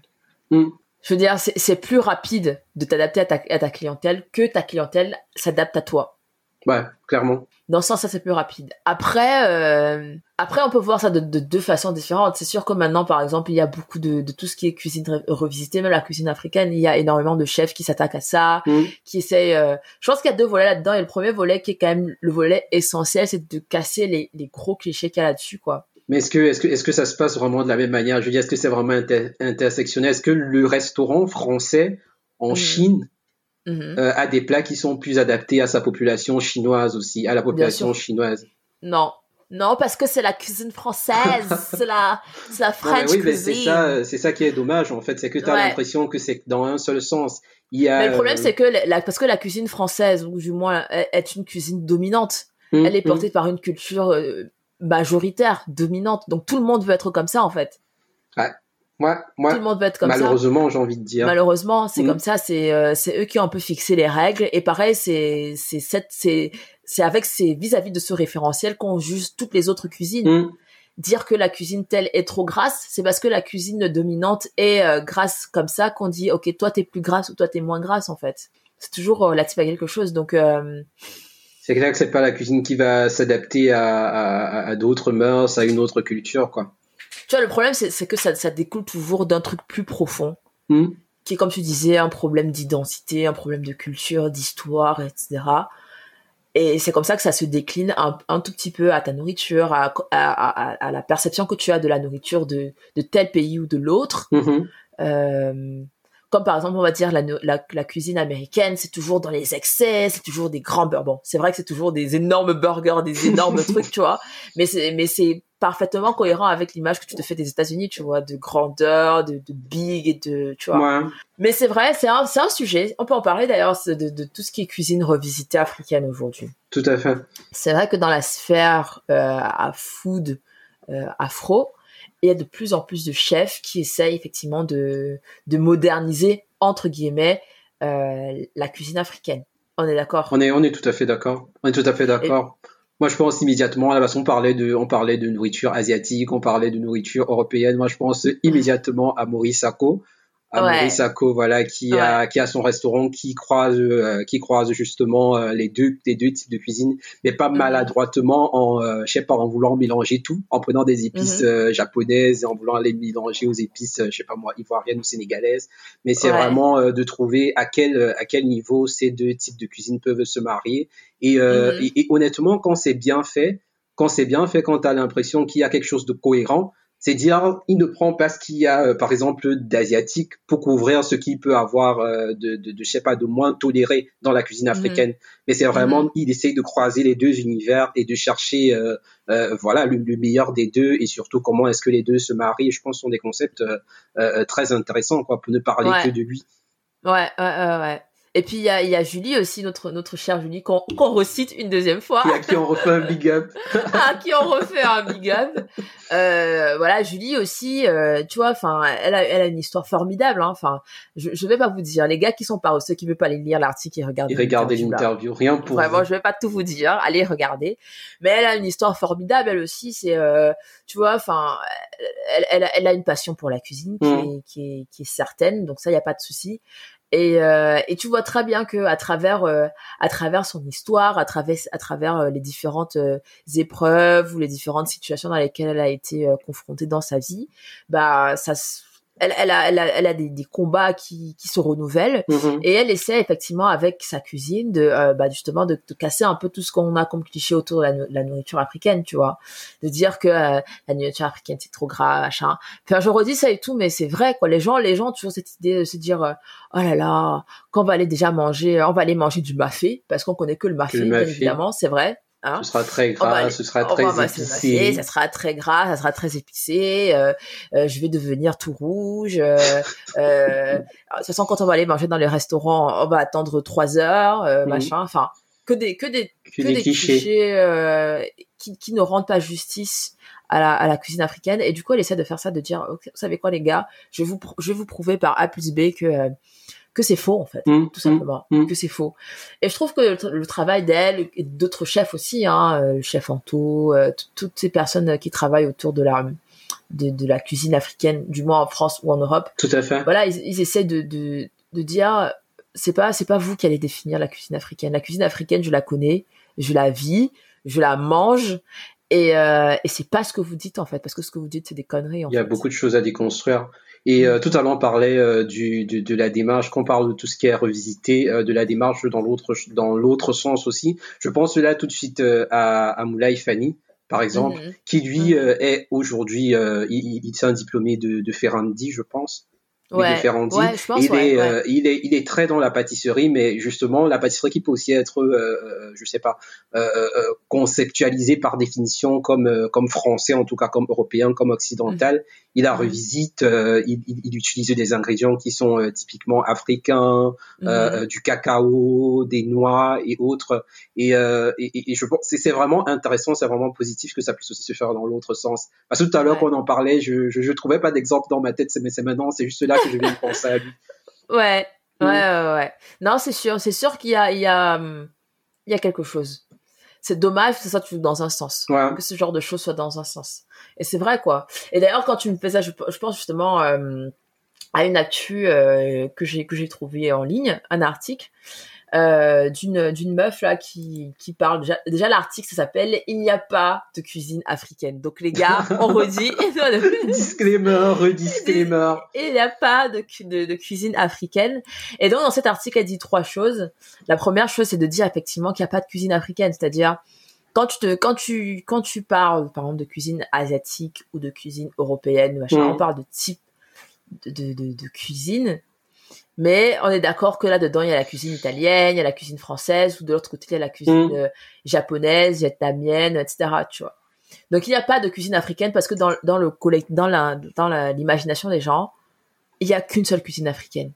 Mm. Je veux dire, c'est plus rapide de t'adapter à ta, à ta clientèle que ta clientèle s'adapte à toi. Ouais, clairement. Dans ce sens, ça c'est plus rapide. Après, euh, après on peut voir ça de, de deux façons différentes. C'est sûr que maintenant, par exemple, il y a beaucoup de, de tout ce qui est cuisine revisitée, même la cuisine africaine. Il y a énormément de chefs qui s'attaquent à ça, mm. qui essayent. Euh... Je pense qu'il y a deux volets là-dedans. Et le premier volet qui est quand même le volet essentiel, c'est de casser les, les gros clichés qu'il y a là-dessus, quoi. Mais est-ce que, est-ce que, est-ce que ça se passe vraiment de la même manière? Je veux dire, est-ce que c'est vraiment intersectionnel? Est-ce que le restaurant français en mm. Chine Mhm. euh, à des plats qui sont plus adaptés à sa population chinoise aussi, à la population chinoise. Non, non, parce que c'est la cuisine française, c'est la, la French oui, cuisine. C'est ça, c'est ça qui est dommage en fait, c'est que tu as l'impression que c'est dans un seul sens. Il y a, Mais le problème, euh, c'est que la, parce que la cuisine française, ou du moins, est une cuisine dominante. Hum, Elle est hum. portée par une culture euh, majoritaire, dominante. Donc tout le monde veut être comme ça en fait. Ouais. Moi, moi, tout le monde veut être comme malheureusement, j'ai envie de dire. Malheureusement, c'est Mm. comme ça. C'est euh, c'est eux qui ont un peu fixé les règles. Et pareil, c'est c'est cette c'est c'est avec ces vis-à-vis de ce référentiel qu'on juge toutes les autres cuisines. Mm. Dire que la cuisine telle est trop grasse, c'est parce que la cuisine dominante est euh, grasse comme ça qu'on dit ok toi t'es plus grasse ou toi t'es moins grasse en fait. C'est toujours euh, relatif à quelque chose. Donc euh, C'est clair que c'est pas la cuisine qui va s'adapter à, à, à d'autres mœurs, à une autre culture, quoi. Tu vois le problème c'est que ça ça découle toujours d'un truc plus profond. Mm. qui est comme tu disais un problème d'identité, un problème de culture, d'histoire, etc. Et c'est comme ça que ça se décline un, un tout petit peu à ta nourriture, à, à, à, à la perception que tu as de la nourriture de, de tel pays ou de l'autre. Mhm. Euh, comme par exemple, on va dire la, la cuisine américaine, c'est toujours dans les excès, c'est toujours des grands burgers. Bon, c'est vrai que c'est toujours des énormes burgers, des énormes trucs, tu vois. Mais c'est, mais c'est, parfaitement cohérent avec l'image que tu te fais des États-Unis, tu vois, de grandeur, de, de big et de, tu vois. Mais c'est vrai, c'est un, c'est un sujet. On peut en parler d'ailleurs de, de tout ce qui est cuisine revisitée africaine aujourd'hui. Tout à fait. C'est vrai que dans la sphère euh, à food euh, afro, il y a de plus en plus de chefs qui essayent effectivement de, de moderniser entre guillemets euh, la cuisine africaine. On est d'accord? On est, on est tout à fait d'accord. On est tout à fait d'accord. Moi, je pense immédiatement, à la façon, on parlait de, on parlait de nourriture asiatique, on parlait de nourriture européenne. Moi, je pense immédiatement à Maurice Sacco, à Maurice voilà, qui a qui a son restaurant, qui croise euh, qui croise justement euh, les deux les deux types de cuisine, mais pas mhm. maladroitement en euh, je sais pas en voulant mélanger tout, en prenant des épices mhm. japonaises et en voulant les mélanger aux épices je sais pas moi ivoiriennes ou sénégalaises, mais c'est vraiment de trouver à quel à quel niveau ces deux types de cuisine peuvent se marier et, mhm. et, et honnêtement quand c'est bien fait, quand c'est bien fait, quand tu as l'impression qu'il y a quelque chose de cohérent, c'est dire il ne prend pas ce qu'il y a euh, par exemple d'asiatique pour couvrir ce qu'il peut avoir euh, de, de, de, je sais pas de moins toléré dans la cuisine mhm. africaine. Mais c'est vraiment mhm. il essaye de croiser les deux univers et de chercher euh, euh voilà le, meilleur des deux et surtout comment est-ce que les deux se marient. Je pense que ce sont des concepts très intéressants quoi pour ne parler que de lui. Ouais ouais ouais et puis il y a, y a, Julie aussi, notre notre chère Julie, qu'on qu'on recite une deuxième fois. Qui, qui en refait un big up. ah, qui en refait un big up. Euh, voilà, Julie aussi, euh, tu vois, enfin, elle a, elle a une histoire formidable. Hein. Enfin, je, je vais pas vous dire, les gars qui sont pas ceux qui veulent pas aller lire l'article et regarder. l'interview, rien pour. Vraiment, je vais pas tout vous dire. Allez regarder. Mais elle a une histoire formidable, elle aussi. C'est, euh, tu vois, enfin, elle, elle, elle, a une passion pour la cuisine qui, mm. est, qui, est, qui est certaine. Donc ça, il y a pas de souci. Et, euh, et tu vois très bien que à travers euh, à travers son histoire, à travers à travers euh, les différentes épreuves ou les différentes situations dans lesquelles elle a été confrontée dans sa vie, bah ça elle, elle, a, elle, a, elle a des, des combats qui, qui se renouvellent. Mm-hmm. et elle essaie effectivement avec sa cuisine de euh, bah justement de, de, casser un peu tout ce qu'on a comme cliché autour de la, la, nourriture africaine tu vois. De dire que euh, la nourriture africaine c'est trop gras machin. Enfin je redis ça et tout mais c'est vrai quoi. Les gens les gens ont toujours cette idée de se dire euh, oh là là quand on va aller déjà manger on va aller manger du mafé parce qu'on connaît que le mafé, bien évidemment c'est vrai Hein? Ce sera très gras, ce sera très épicé. Ça sera très gras, ça sera très épicé. Euh, euh, je vais devenir tout rouge. Euh, de toute façon, quand on va aller manger dans les restaurants, on va attendre trois heures, euh, mhm. machin. Enfin, que des que des que, des, clichés, qui, qui ne rendent pas justice à la, à la cuisine africaine. Et du coup, elle essaie de faire ça, de dire, vous savez quoi, les gars, je vais vous je vais vous prouver par A plus B que que c'est faux en fait, mmh, tout simplement, mmh, mmh. que c'est faux. Et je trouve que le, travail d'elle et d'autres chefs aussi, hein, euh, le chef Anto, euh, toutes ces personnes qui travaillent autour de la de, de, la cuisine africaine, du moins en France ou en Europe. Tout à fait. Voilà, ils, ils essaient de, de, de dire, c'est pas c'est pas vous qui allez définir la cuisine africaine. La cuisine africaine, je la connais, je la vis, je la mange et, euh, et c'est pas ce que vous dites en fait, parce que ce que vous dites, c'est des conneries. Il y a beaucoup de choses à déconstruire. Et euh, tout à l'heure, on parlait euh, du, de, de, la démarche, qu'on parle de tout ce qui est revisité, euh, de la démarche dans l'autre dans l'autre sens aussi. Je pense là tout de suite euh, à, à Moulay Fanny, par exemple, mhm. qui lui mhm. est aujourd'hui, il, il, un diplômé de, de Ferrandi, je pense ouais, ouais, je pense, il, est, euh, il est il est très dans la pâtisserie mais justement la pâtisserie qui peut aussi être euh, euh je sais pas euh, euh, conceptualisée par définition comme comme français en tout cas comme européen comme occidental. Mhm. il la revisite il, il, utilise des ingrédients qui sont typiquement africains mhm. du cacao des noix et autres. Et, et, et je pense c'est vraiment intéressant c'est vraiment positif que ça puisse aussi se faire dans l'autre sens. Parce que tout à l'heure qu'on en parlait je, je je trouvais pas d'exemple dans ma tête mais c'est maintenant c'est juste là que je viens de penser à lui. Ouais, ouais, ouais, ouais. Non, c'est sûr, c'est sûr qu'il y a, il y a, hum, il y a quelque chose. C'est dommage que ça soit dans un sens, que ce genre de choses soit dans un sens. Et c'est vrai quoi. Et d'ailleurs, quand tu me fais ça, je, je pense justement euh, à une actu euh, que j'ai que j'ai trouvé en ligne, un article euh, d'une d'une meuf là qui qui parle. Déjà, déjà l'article ça s'appelle il n'y a pas de cuisine africaine donc les gars on redit. Disclaimer redisclaimer. Il n'y a pas de, de, de cuisine africaine. Et donc dans cet article elle dit trois choses. La première chose c'est de dire effectivement qu'il n'y a pas de cuisine africaine. C'est-à-dire quand tu te, quand tu, quand tu parles, par exemple, de cuisine asiatique ou de cuisine européenne, machin, on parle de type de, de, de, de cuisine mais on est d'accord que là-dedans, il y a la cuisine italienne, il y a la cuisine française, ou de l'autre côté, il y a la cuisine mm. euh, japonaise, vietnamienne, etc. Tu vois. Donc il n'y a pas de cuisine africaine parce que dans, dans le dans la dans l'imagination des gens, il y a qu'une seule cuisine africaine.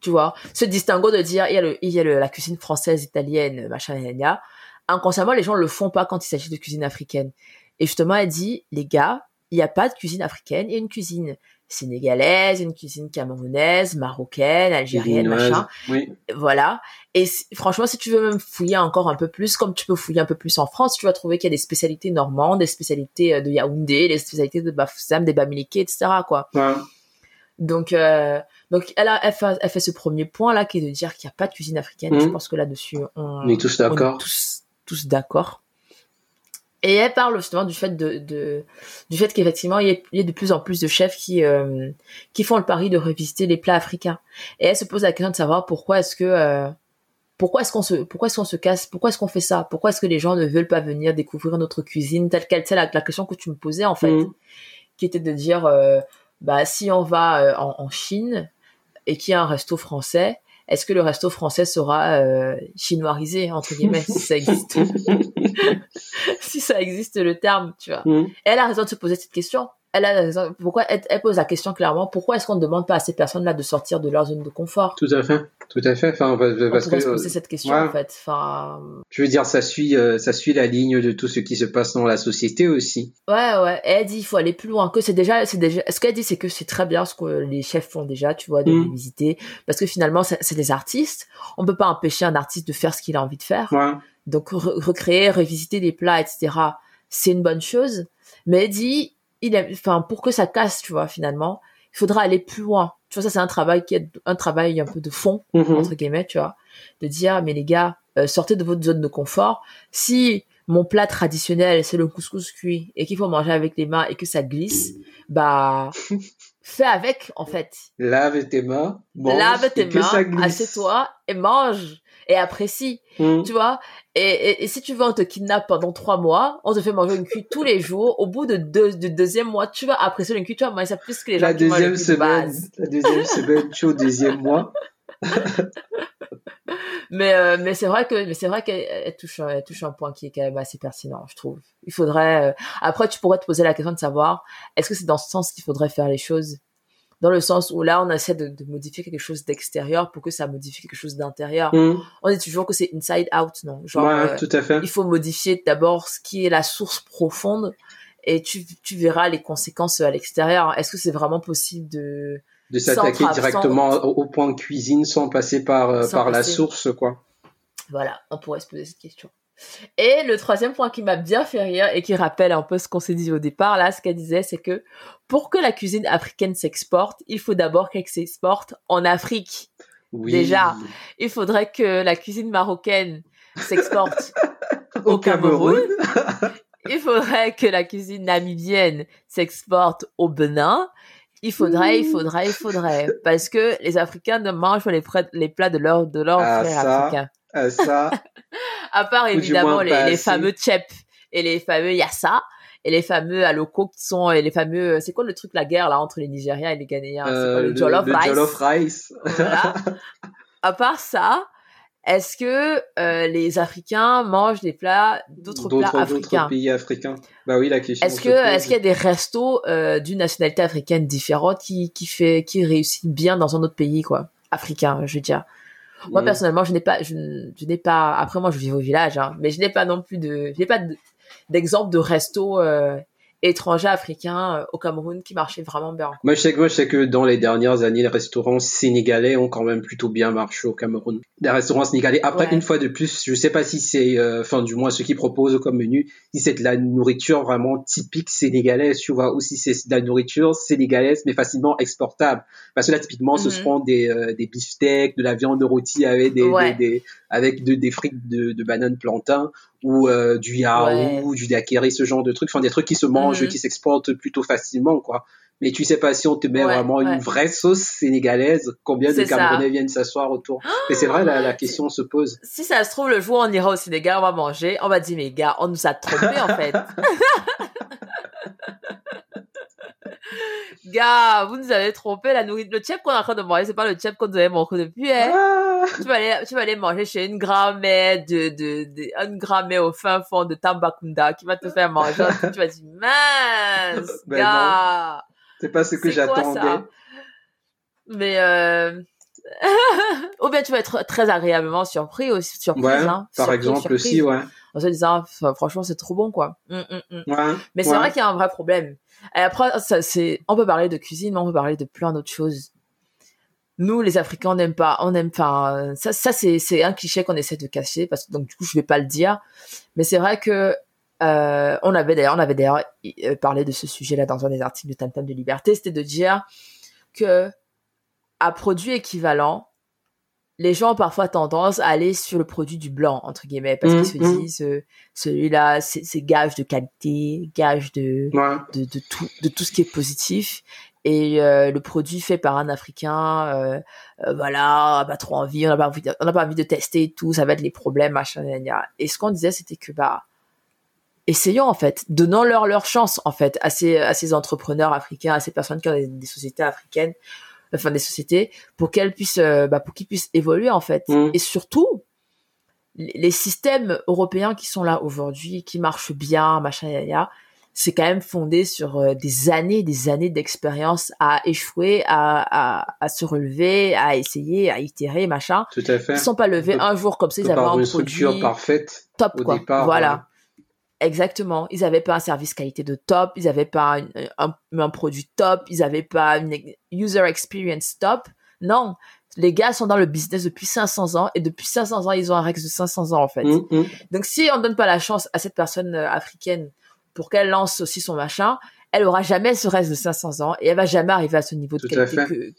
Tu vois, ce distinguo de dire il y a le il y a le, la cuisine française, italienne, machin, gna, inconsciemment les gens le font pas quand il s'agit de cuisine africaine. Et justement, elle dit les gars, il n'y a pas de cuisine africaine, il y a une cuisine sénégalaise, une cuisine camerounaise, marocaine, algérienne, machin. Oui. Voilà. Et franchement, si tu veux même fouiller encore un peu plus, comme tu peux fouiller un peu plus en France, tu vas trouver qu'il y a des spécialités normandes, des spécialités euh, de Yaoundé, des spécialités de Bafoussam, des Bamileke, etc. Quoi. Ouais. Donc, euh, donc elle, a, elle, fait, elle fait ce premier point là qui est de dire qu'il n'y a pas de cuisine africaine. Je mmh. pense que là-dessus, on, on est tous d'accord. Tous, tous d'accord. Et elle parle justement du fait de, de du fait qu'effectivement il y, a, de plus en plus de chefs qui euh, qui font le pari de revisiter les plats africains. Et elle se pose la question de savoir pourquoi est-ce que euh, pourquoi est-ce qu'on se pourquoi est-ce qu'on se casse pourquoi est-ce qu'on fait ça pourquoi est-ce que les gens ne veulent pas venir découvrir notre cuisine telle quelle c'est la, la, question que tu me posais en fait mm. qui était de dire euh, bah si on va en, en Chine et qu'il y a un resto français est-ce que le resto français sera euh, chinoisisé entre guillemets si ça existe? si ça existe le terme tu vois. Mm. elle a raison de se poser cette question. Elle a raison. Pourquoi elle, pose la question clairement pourquoi est-ce qu'on ne demande pas à ces personnes là de sortir de leur zone de confort? Tout à fait. Tout à fait. Enfin parce, On que se poser cette question en fait. Enfin je veux dire ça suit euh, ça suit la ligne de tout ce qui se passe dans la société aussi. Ouais ouais. Elle dit il faut aller plus loin. Que c'est déjà c'est déjà ce qu'elle dit c'est que c'est très bien ce que les chefs font déjà tu vois de mm. visiter. Parce que finalement c'est des artistes. On peut pas empêcher un artiste de faire ce qu'il a envie de faire. Ouais donc recréer, revisiter des plats, etc. C'est une bonne chose. Mais elle dit, il enfin pour que ça casse, tu vois, finalement, il faudra aller plus loin. Tu vois, ça c'est un travail qui est un travail un peu de fond mhm. entre guillemets, tu vois, de dire mais les gars, euh, sortez de votre zone de confort. Si mon plat traditionnel c'est le couscous cuit et qu'il faut manger avec les mains et que ça glisse, bah fais avec en fait. Lave tes mains, mange lave tes et mains, assieds-toi et mange et apprécie, mm. tu vois. Et, et, si tu veux, on te kidnappe pendant trois mois, on te fait manger une cuite tous les jours. Au bout de deux, du deuxième mois, tu vas apprécier une cuite, tu vas manger ça plus que les gens la qui deuxième de semaine. La deuxième semaine, tu es au deuxième mois. mais euh, mais c'est vrai que mais c'est vrai qu'elle touche elle touche un point qui est quand même assez pertinent je trouve il faudrait euh, après tu pourrais te poser la question de savoir est-ce que c'est dans ce sens qu'il faudrait faire les choses? Dans le sens où là on essaie de, de modifier quelque chose d'extérieur pour que ça modifie quelque chose d'intérieur. Mm. On dit toujours que c'est inside out, non? Genre, ouais, euh, tout à fait. il faut modifier d'abord ce qui est la source profonde et tu, tu verras les conséquences à l'extérieur. Est-ce que c'est vraiment possible de de s'attaquer directement au, au, point de cuisine sans passer par euh, par la source quoi Voilà, on pourrait se poser cette question. Et le troisième point qui m'a bien fait rire et qui rappelle un peu ce qu'on s'est dit au départ, là, ce qu'elle disait, c'est que pour que la cuisine africaine s'exporte, il faut d'abord qu'elle s'exporte en Afrique. Oui. Déjà, il faudrait que la cuisine marocaine s'exporte au, au, Cameroun. Cameroun. il faudrait que la cuisine namibienne s'exporte au Benin. Il faudrait, il faudrait, il faudrait, parce que les Africains ne mangent les, les plats de leurs de ah, frères africains. Ah, ça. à part évidemment les, les, fameux tchep et les fameux yassa et les fameux aloko qui sont et les fameux c'est quoi le truc la guerre là entre les Nigériens et les Ghanéens euh, quoi, le, jollof le rice, jollof rice. voilà. à part ça est-ce que euh, les Africains mangent des plats d'autres plats africains d'autres pays africains. Bah oui la question est-ce que est-ce qu'il y a des restos euh, d'une nationalité africaine différente qui qui fait qui réussit bien dans un autre pays quoi? Africain je veux dire moi, Mm. personnellement, je n'ai pas, je, je n'ai pas, après moi, je vis au village, hein, mais je n'ai pas non plus de, je n'ai pas de- d'exemple de resto euh, étranger africain euh, au Cameroun qui marchait vraiment bien. Moi, je sais que moi, je sais que dans les dernières années, les restaurants sénégalais ont quand même plutôt bien marché au Cameroun. Les restaurants sénégalais. Après, Ouais. une fois de plus, je sais pas si c'est, euh, enfin, du moins, ceux qui proposent comme menu, si c'est de la nourriture vraiment typique sénégalaise, tu vois, ou si c'est de la nourriture sénégalaise, mais facilement exportable. Parce que là, typiquement, ce Mhm. seront des, euh, des beefsteaks, de la viande rôtie avec des, Ouais. des, des- avec de- des frites de, de bananes plantain, ou euh, du yaourt, Ouais. du daiquiri, ce genre de trucs. Enfin, des trucs qui se mangent, Mhm. qui s'exportent plutôt facilement, quoi. Mais tu sais pas si on te met Ouais, vraiment ouais. une vraie sauce sénégalaise, combien de ça. Camerounais viennent s'asseoir autour. Mais c'est vrai, la, la question se pose. Si ça se trouve, le jour où on ira au Sénégal, on va manger, on va dire, mais gars, on nous a trompés, en fait. gars, vous nous avez trompé, la nourriture, le chip qu'on est en train de manger, c'est pas le chip qu'on devait manger depuis, hein. Ah. Tu vas aller, tu vas aller manger chez une grand-mère de, de, de, une grand-mère au fin fond de Tambakunda qui va te faire manger. tu vas dire, mince, ben gars. C'est pas ce que j'attendais. Mais, euh, ou bien tu vas être très agréablement surpris aussi, surprise, ouais, hein, par exemple aussi, ouais. En se disant, franchement, c'est trop bon, quoi. Hum, hum, hum. Ouais, mais c'est vrai qu'il y a un vrai problème. Et après, ça, c'est, on peut parler de cuisine, mais on peut parler de plein d'autres choses. Nous, les Africains, on n'aime pas, on n'aime pas, ça, ça, c'est, c'est un cliché qu'on essaie de cacher, parce que, donc, du coup, je vais pas le dire. Mais c'est vrai que, euh, on avait d'ailleurs, on avait d'ailleurs euh, parlé de ce sujet-là dans un des articles de Tam Tam de Liberté, c'était de dire que, à produit équivalent, les gens ont parfois tendance à aller sur le produit du blanc, entre guillemets, parce qu'ils mmh, se mmh. disent, euh, celui-là, c'est gage de qualité, gage de, de, de, tout, de tout ce qui est positif. Et euh, le produit fait par un Africain, euh, euh voilà, on n'a pas trop envie, on n'a pas envie, de, on n'a pas envie de tester tout, ça va être les problèmes, machin, Et ce qu'on disait, c'était que, bah, essayons en fait, donnons-leur leur chance en fait à ces, à ces entrepreneurs africains, à ces personnes qui ont des sociétés africaines enfin des sociétés, pour qu'elles puissent, euh, bah, pour qu'ils puissent évoluer en fait. Mm. Et surtout, les systèmes européens qui sont là aujourd'hui, qui marchent bien, machin, ya, ya, c'est quand même fondé sur euh, des années, des années d'expérience à échouer, à, à, à, se relever, à essayer, à itérer, machin. Tout à fait. Ils sont pas levés un jour comme ça, ils avaient un une structure parfaite. Top, quoi. Départ, voilà. Exactement. Ils avaient pas un service qualité de top, ils avaient pas un, un, produit top, ils avaient pas une user experience top. Non. Les gars sont dans le business depuis 500 ans et depuis 500 ans, ils ont un Rex de 500 ans, en fait. Mm, mm. Donc, si on donne pas la chance à cette personne euh, africaine pour qu'elle lance aussi son machin, elle aura jamais ce reste de 500 ans et elle va jamais arriver à ce niveau de qualité que,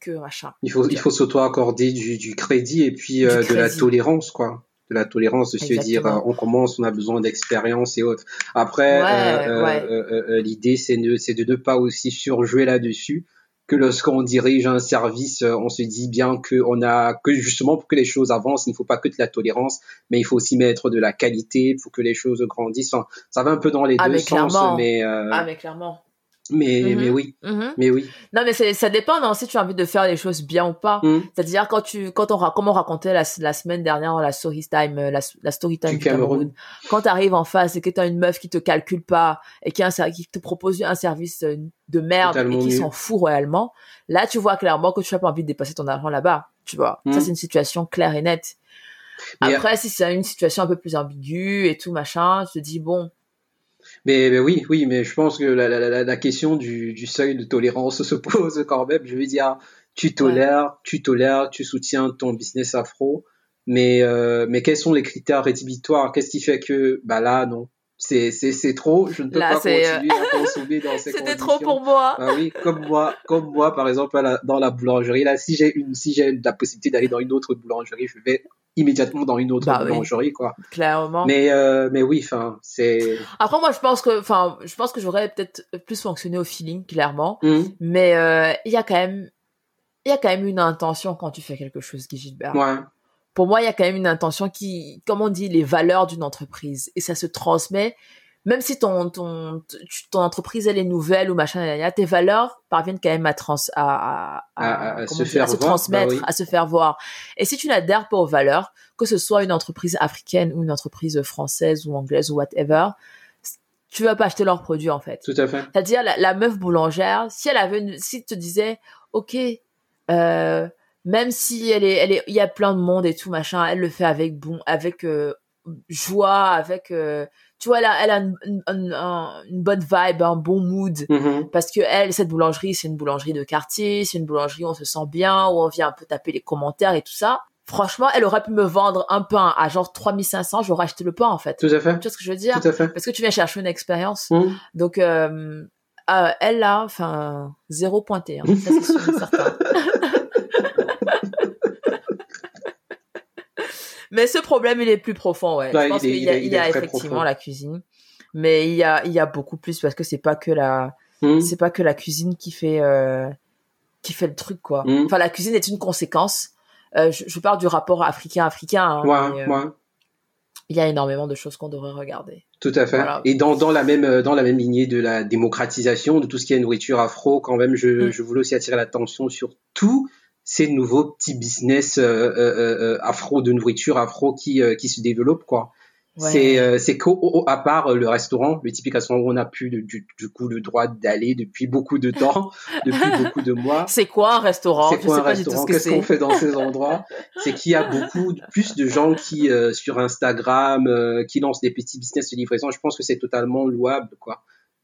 que machin. Il faut, il faut s'auto-accorder du, du crédit et puis euh, de la tolérance, quoi de la tolérance, de se dire euh, on commence, on a besoin d'expérience et autres. Après, euh, euh, l'idée c'est de, c'est de ne pas aussi surjouer là-dessus que lorsqu'on dirige un service, on se dit bien que on a que justement pour que les choses avancent, il ne faut pas que de la tolérance, mais il faut aussi mettre de la qualité pour que les choses grandissent. ça va un peu dans les ah, deux sens, mais ah mais clairement. Mais, mais mhm. oui, mhm. mais oui. Non, mais ça dépend non, si tu as envie de faire les choses bien ou pas. Mhm. C'est-à-dire quand tu, quand on, comme on racontait la, la semaine dernière la story time, euh, la, la story time du, Cameroun. quand tu arrives en face et que tu as une meuf qui te calcule pas et qui, a qui te propose un service euh, de merde et qui s'en fout réellement, là tu vois clairement que tu n'as pas envie de dépasser ton argent là-bas. Tu vois, ça c'est une situation claire et nette. Après, si c'est une situation un peu plus ambiguë et tout machin, tu te dis bon, mais, oui, oui, mais je pense que la, la, la question du, du, seuil de tolérance se pose quand même. Je veux dire, tu tolères, tu tolères, tu soutiens ton business afro, mais euh, mais quels sont les critères rédhibitoires? Qu'est-ce qui fait que bah là non c'est c'est c'est trop. Je ne peux pas continuer à consommer dans ces c'était trop pour moi. Bah oui comme moi comme moi par exemple dans la boulangerie là si j'ai une si j'ai la possibilité d'aller dans une autre boulangerie je vais immédiatement dans une autre bah boulangerie quoi. Clairement. Mais euh, mais oui enfin c'est après moi je pense que enfin je pense que j'aurais peut-être plus fonctionné au feeling clairement. Mmh. mais euh, il y a quand même il y a quand même une intention quand tu fais quelque chose Guy Gilbert ouais pour moi, il y a quand même une intention qui, comme on dit, les valeurs d'une entreprise. Et ça se transmet, même si ton, ton, ton entreprise, elle est nouvelle ou machin, tes valeurs parviennent quand même à, trans, à, à, se, faire se transmettre, bah à se faire voir. Et si tu n'adhères pas aux valeurs, que ce soit une entreprise africaine ou une entreprise française ou anglaise ou whatever, tu vas pas acheter leurs produits, en fait. Tout à fait. C'est-à-dire, la, la, meuf boulangère, si elle avait, si te disait, OK, euh, même si elle est, elle est, il y a plein de monde et tout machin, elle le fait avec bon, avec euh, joie, avec, euh, tu vois, elle a, elle a une, une, bonne vibe, un bon mood, mm-hmm. parce que elle, cette boulangerie, c'est une boulangerie de quartier, c'est une boulangerie où on se sent bien, où on vient un peu taper les commentaires et tout ça. Franchement, elle aurait pu me vendre un pain à genre 3500, j'aurais acheté le pain en fait. Tout à fait. Tu vois ce que je veux dire? Tout à fait. Parce que tu viens chercher une expérience. Mm. Donc, euh, elle là, enfin, zéro pointé, hein. ça c'est sûr certain. Mais ce problème, il est plus profond, ouais. je pense qu'il y a, il y a effectivement la cuisine, mais il y a, il y a beaucoup plus parce que c'est pas que la, hmm. c'est pas que la cuisine qui fait, euh, qui fait le truc, quoi. Hmm. Enfin, la cuisine est une conséquence. Euh, je, je, parle du rapport africain-africain. Hein, ouais, euh, ouais. il y a énormément de choses qu'on devrait regarder. Tout à fait. Et dans, dans, la même, dans la même lignée de la démocratisation de tout ce qui est nourriture afro, quand même, je, mm. je voulais aussi attirer l'attention sur tous ces nouveaux petits business euh, euh, afro de nourriture afro qui, qui se développent, quoi. C'est euh, c'est qu'à part euh, le restaurant, le typique restaurant où on a plus du, du, coup le droit d'aller depuis beaucoup de temps, depuis beaucoup de mois. C'est quoi un restaurant? C'est quoi un restaurant? Qu'est-ce qu'on fait dans ces endroits? C'est qu'il y a beaucoup plus de gens qui euh, sur Instagram qui lancent des petits business de livraison. Je pense que c'est totalement louable quoi.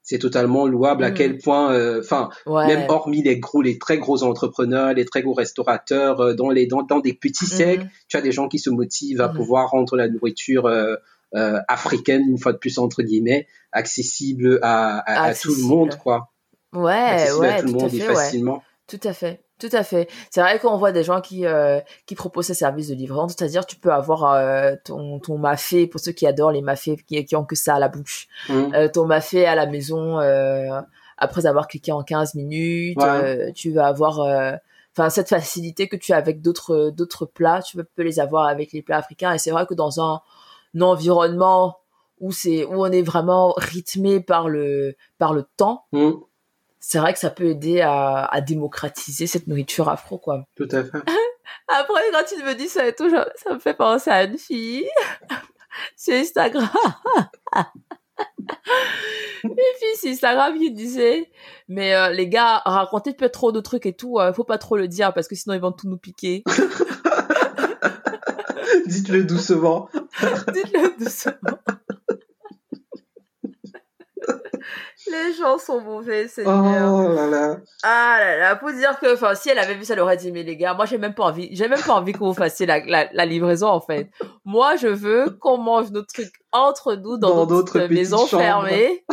C'est totalement louable à quel mm. point, enfin, même hormis les gros, les très gros entrepreneurs, les très gros restaurateurs, dans les dans, dans des petits mm-hmm. cercles, tu as des gens qui se motivent à mm-hmm. pouvoir rendre la nourriture euh, africaine, une fois de plus entre guillemets, accessible à, à, tout le monde, quoi. Ouais, accessible ouais, à tout le monde et facilement. Tout à fait. Tout à fait. C'est vrai qu'on voit des gens qui euh, qui proposent ces services de livraison, c'est-à-dire tu peux avoir euh, ton ton mafé pour ceux qui adorent les mafés qui qui ont que ça à la bouche. Mmh. Euh, ton mafé à la maison euh, après avoir cliqué en 15 minutes, tu vas avoir enfin cette facilité que tu as avec d'autres d'autres plats, tu peux les avoir avec les plats africains et c'est vrai que dans un environnement où c'est où on est vraiment rythmé par le par le temps mm. C'est vrai que ça peut aider à, à, démocratiser cette nourriture afro quoi tout à fait après quand tu me dis ça et tout ça me fait penser à une fille sur Instagram une fille sur Instagram qui disait mais euh, les gars racontez peut-être trop de trucs et tout euh, faut pas trop le dire parce que sinon ils vont tout nous piquer Dites-le doucement. Dites-le doucement. Les gens sont mauvais, c'est Oh là là. Ah là là, pour dire que, enfin, si elle avait vu ça, elle aurait dit, mais les gars, moi, j'ai même pas envie, j'ai même pas envie que vous fassiez la, la, livraison, en fait. Moi, je veux qu'on mange nos trucs entre nous dans, notre maison fermée.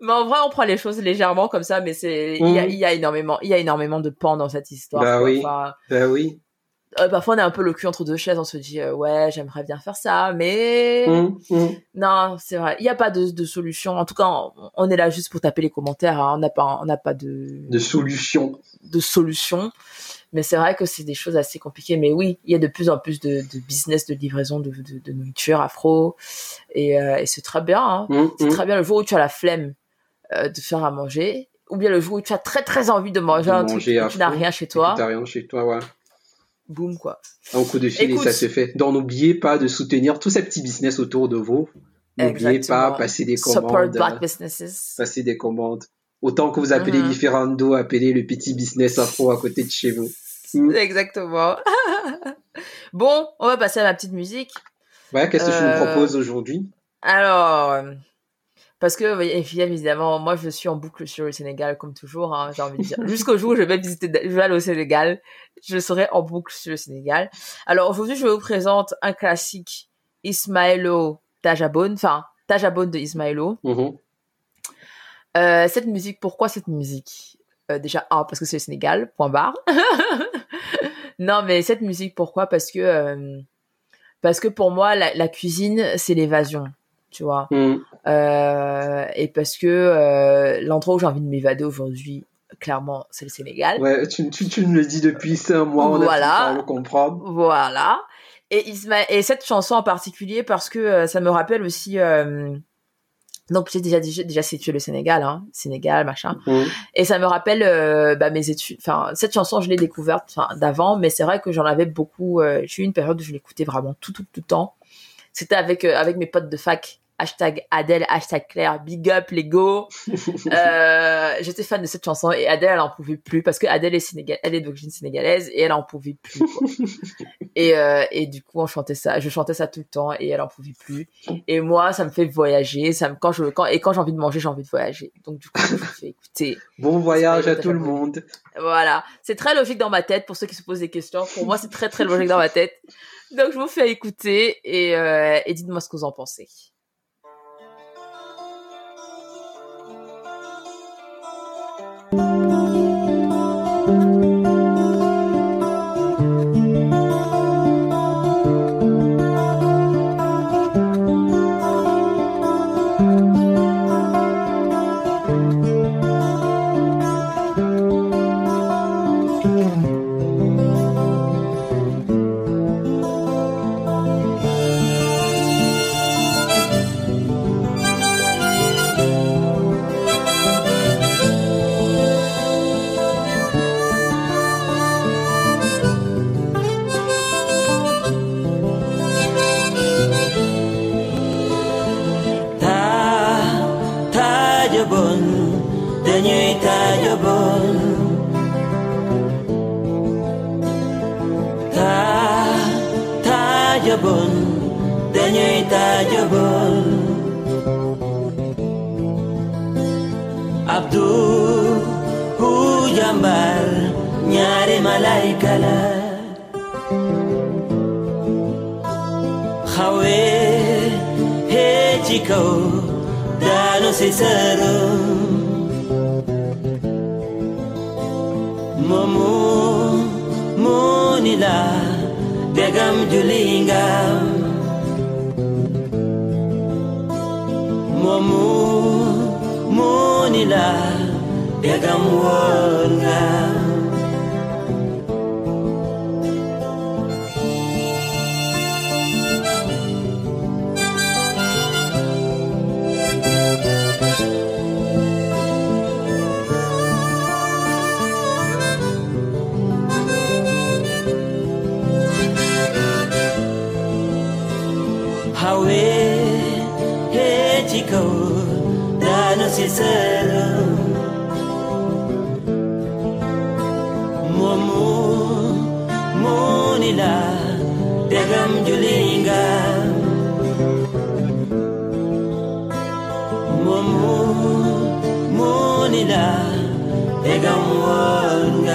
Mais en vrai, on prend les choses légèrement comme ça, mais c'est il y, a, mhm. y, a énormément il y a énormément de pans dans cette histoire. Bah oui. bah oui. Euh, parfois on a un peu le cul entre deux chaises, on se dit euh, ouais j'aimerais bien faire ça, mais mhm, mhm. non c'est vrai, il n'y a pas de, de, solution. En tout cas, on, est là juste pour taper les commentaires. Hein. On n'a pas on n'a pas de de solution. De solution. Mais c'est vrai que c'est des choses assez compliquées. Mais oui, il y a de plus en plus de, de business de livraison de, de, nourriture afro, et, euh, et c'est très bien. Hein. c'est très bien le jour où tu as la flemme de faire à manger, ou bien le jour où tu as très très envie de manger un truc, tu n'as rien chez toi. Tu n'as rien chez toi, ouais. Boum, quoi. Un coup de fil et ça se fait. Donc n'oubliez pas de soutenir tous ces petits business autour de vous. N'oubliez pas, passer des commandes. Support black businesses. Passer des commandes. Autant que vous appelez mm -hmm. appelez le petit business afro à côté de chez vous. Hmm. Exactement. bon, on va passer à ma petite musique. Ouais, qu'est-ce que tu nous euh, proposes aujourd'hui? Alors, parce que évidemment moi je suis en boucle sur le Sénégal comme toujours hein, j'ai envie de dire. Jusqu'au jour où je vais visiter je vais aller au Sénégal je serai en boucle sur le Sénégal. Alors aujourd'hui je vous présente un classique Ismaëlo Tajabone enfin Tajabone de Ismaëlo. Mm-hmm. euh, cette musique pourquoi cette musique? Euh, déjà un parce que c'est le Sénégal point barre. Non mais cette musique pourquoi? Parce que euh, parce que pour moi la, la cuisine c'est l'évasion tu vois. Mm. Euh, et parce que euh, l'endroit où j'ai envie de m'évader aujourd'hui, clairement, c'est le Sénégal. Ouais, tu, tu, tu, me le dis depuis cinq mois, on voilà. a le comprendre. Voilà. Et, Isma et cette chanson en particulier parce que euh, ça me rappelle aussi... Donc j'ai déjà déjà, déjà situé le Sénégal, hein, Sénégal, machin. Mm. Et ça me rappelle bah, mes études. Enfin, cette chanson, je l'ai découverte d'avant, mais c'est vrai que j'en avais beaucoup. j'ai eu une période où je l'écoutais vraiment tout, tout, tout le temps. C'était avec avec mes potes de fac hashtag Adèle, hashtag Claire, big up les go. euh, j'étais fan de cette chanson et Adèle elle en pouvait plus parce que Adèle est sénégalaise, elle est d'origine sénégalaise et elle en pouvait plus. et euh, et du coup on chantait ça, je chantais ça tout le temps et elle en pouvait plus. Et moi ça me fait voyager, ça me quand je quand et quand j'ai envie de manger j'ai envie de voyager. Donc du coup je fais écouter. Bon voyage à tout le monde. Voilà, c'est très logique dans ma tête pour ceux qui se posent des questions. Pour moi c'est très très logique dans ma tête. Donc, je vous fais écouter euh, et, dites-moi ce que vous en pensez. Mila Degam Julinga Mumu Munila Degam Wanga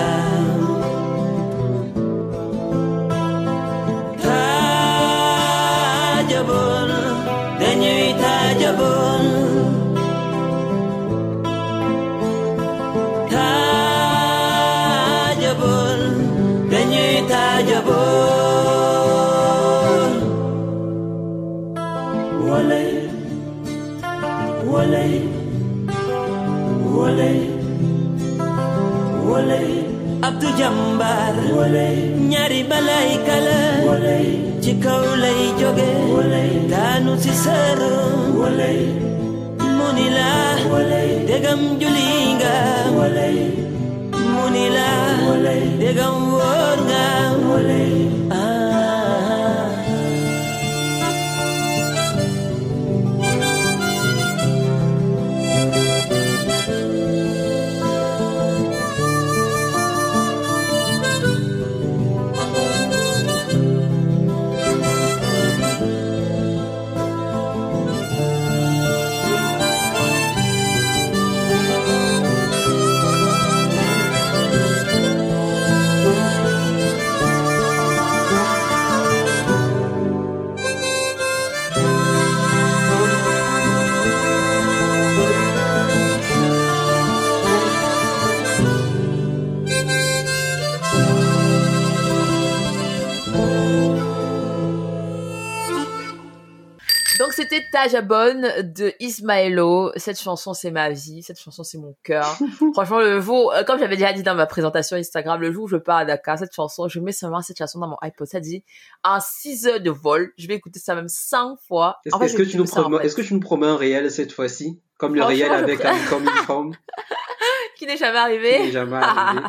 walay ñaari balay kala. Ci kaw lay jóge daanu ci sëru mu ni dégam juli nga mu dégam c'était Tajabon de Ismaëlo. Cette chanson c'est ma vie, cette chanson c'est mon cœur. Franchement le jour, euh, comme j'avais déjà dit dans ma présentation Instagram, le jour où je pars à Dakar, cette chanson, je mets seulement cette chanson dans mon iPod. Ça dit en 6 heures de vol, je vais écouter ça même 100 fois. Est-ce je que, tu nous en promets, fait, est-ce que tu nous promets un réel cette fois-ci? Comme le réel je avec pr- un comme une forme? Qui n'est jamais qui arrivé. n'est jamais arrivé.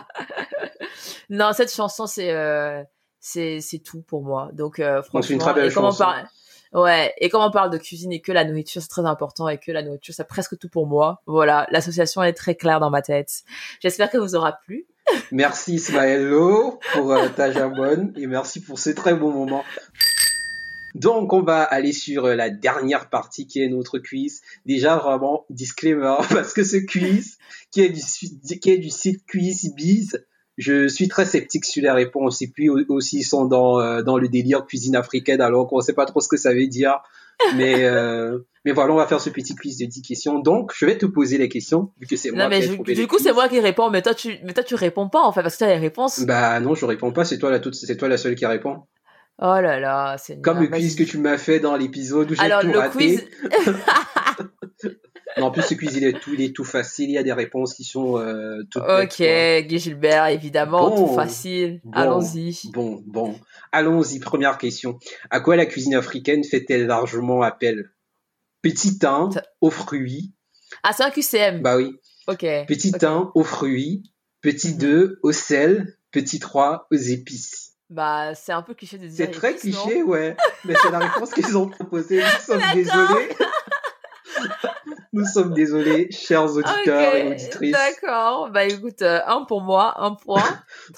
non, cette chanson c'est euh, c'est c'est tout pour moi. Donc euh, franchement, Donc, c'est une très belle chanson. parle Ouais, et comme on parle de cuisine et que la nourriture c'est très important et que la nourriture c'est presque tout pour moi. Voilà, l'association est très claire dans ma tête. J'espère que vous aura plu. Merci Ismaëlo pour euh, ta jambonne et merci pour ce très beau moment. Donc, on va aller sur euh, la dernière partie qui est notre quiz. Déjà, vraiment, disclaimer, parce que ce quiz, qui est du, qui est du site QuizBiz, je suis très sceptique sur les réponses. Et puis au- aussi, ils sont dans, euh, dans le délire cuisine africaine, alors qu'on sait pas trop ce que ça veut dire. Mais, euh, mais voilà, on va faire ce petit quiz de 10 questions. Donc, je vais te poser les questions, vu que c'est moi mais qui je- du les coup c'est moi qui réponds, mais toi tu mais toi tu réponds pas en fait parce que tu as les réponses. Bah non, je réponds pas, c'est toi la toute, c'est toi la seule qui répond. Oh là là, c'est Comme le quiz que tu m'as fait dans l'épisode où j'ai Alors tout le raté. quiz, Non, en plus ce quiz il est tout, il est tout facile, il y a des réponses qui sont euh, toutes ok, bêtes, Guy Gilbert évidemment, Bon. tout facile. Bon. Allons-y. Bon, bon. Allons-y, première question. À quoi la cuisine africaine fait-elle largement appel? Petit 1 Ça- aux fruits. Ah c'est un QCM. Bah oui. ok. Petit ok. 1 aux fruits. Petit Mhm. 2 au sel. Petit 3 aux épices. Bah c'est un peu cliché de dire. C'est très cliché, ouais. Mais c'est la réponse qu'ils ont proposée. Nous sommes désolés. Nous sommes désolés, chers auditeurs et auditrices. D'accord. Bah écoute, euh, un pour moi, un point.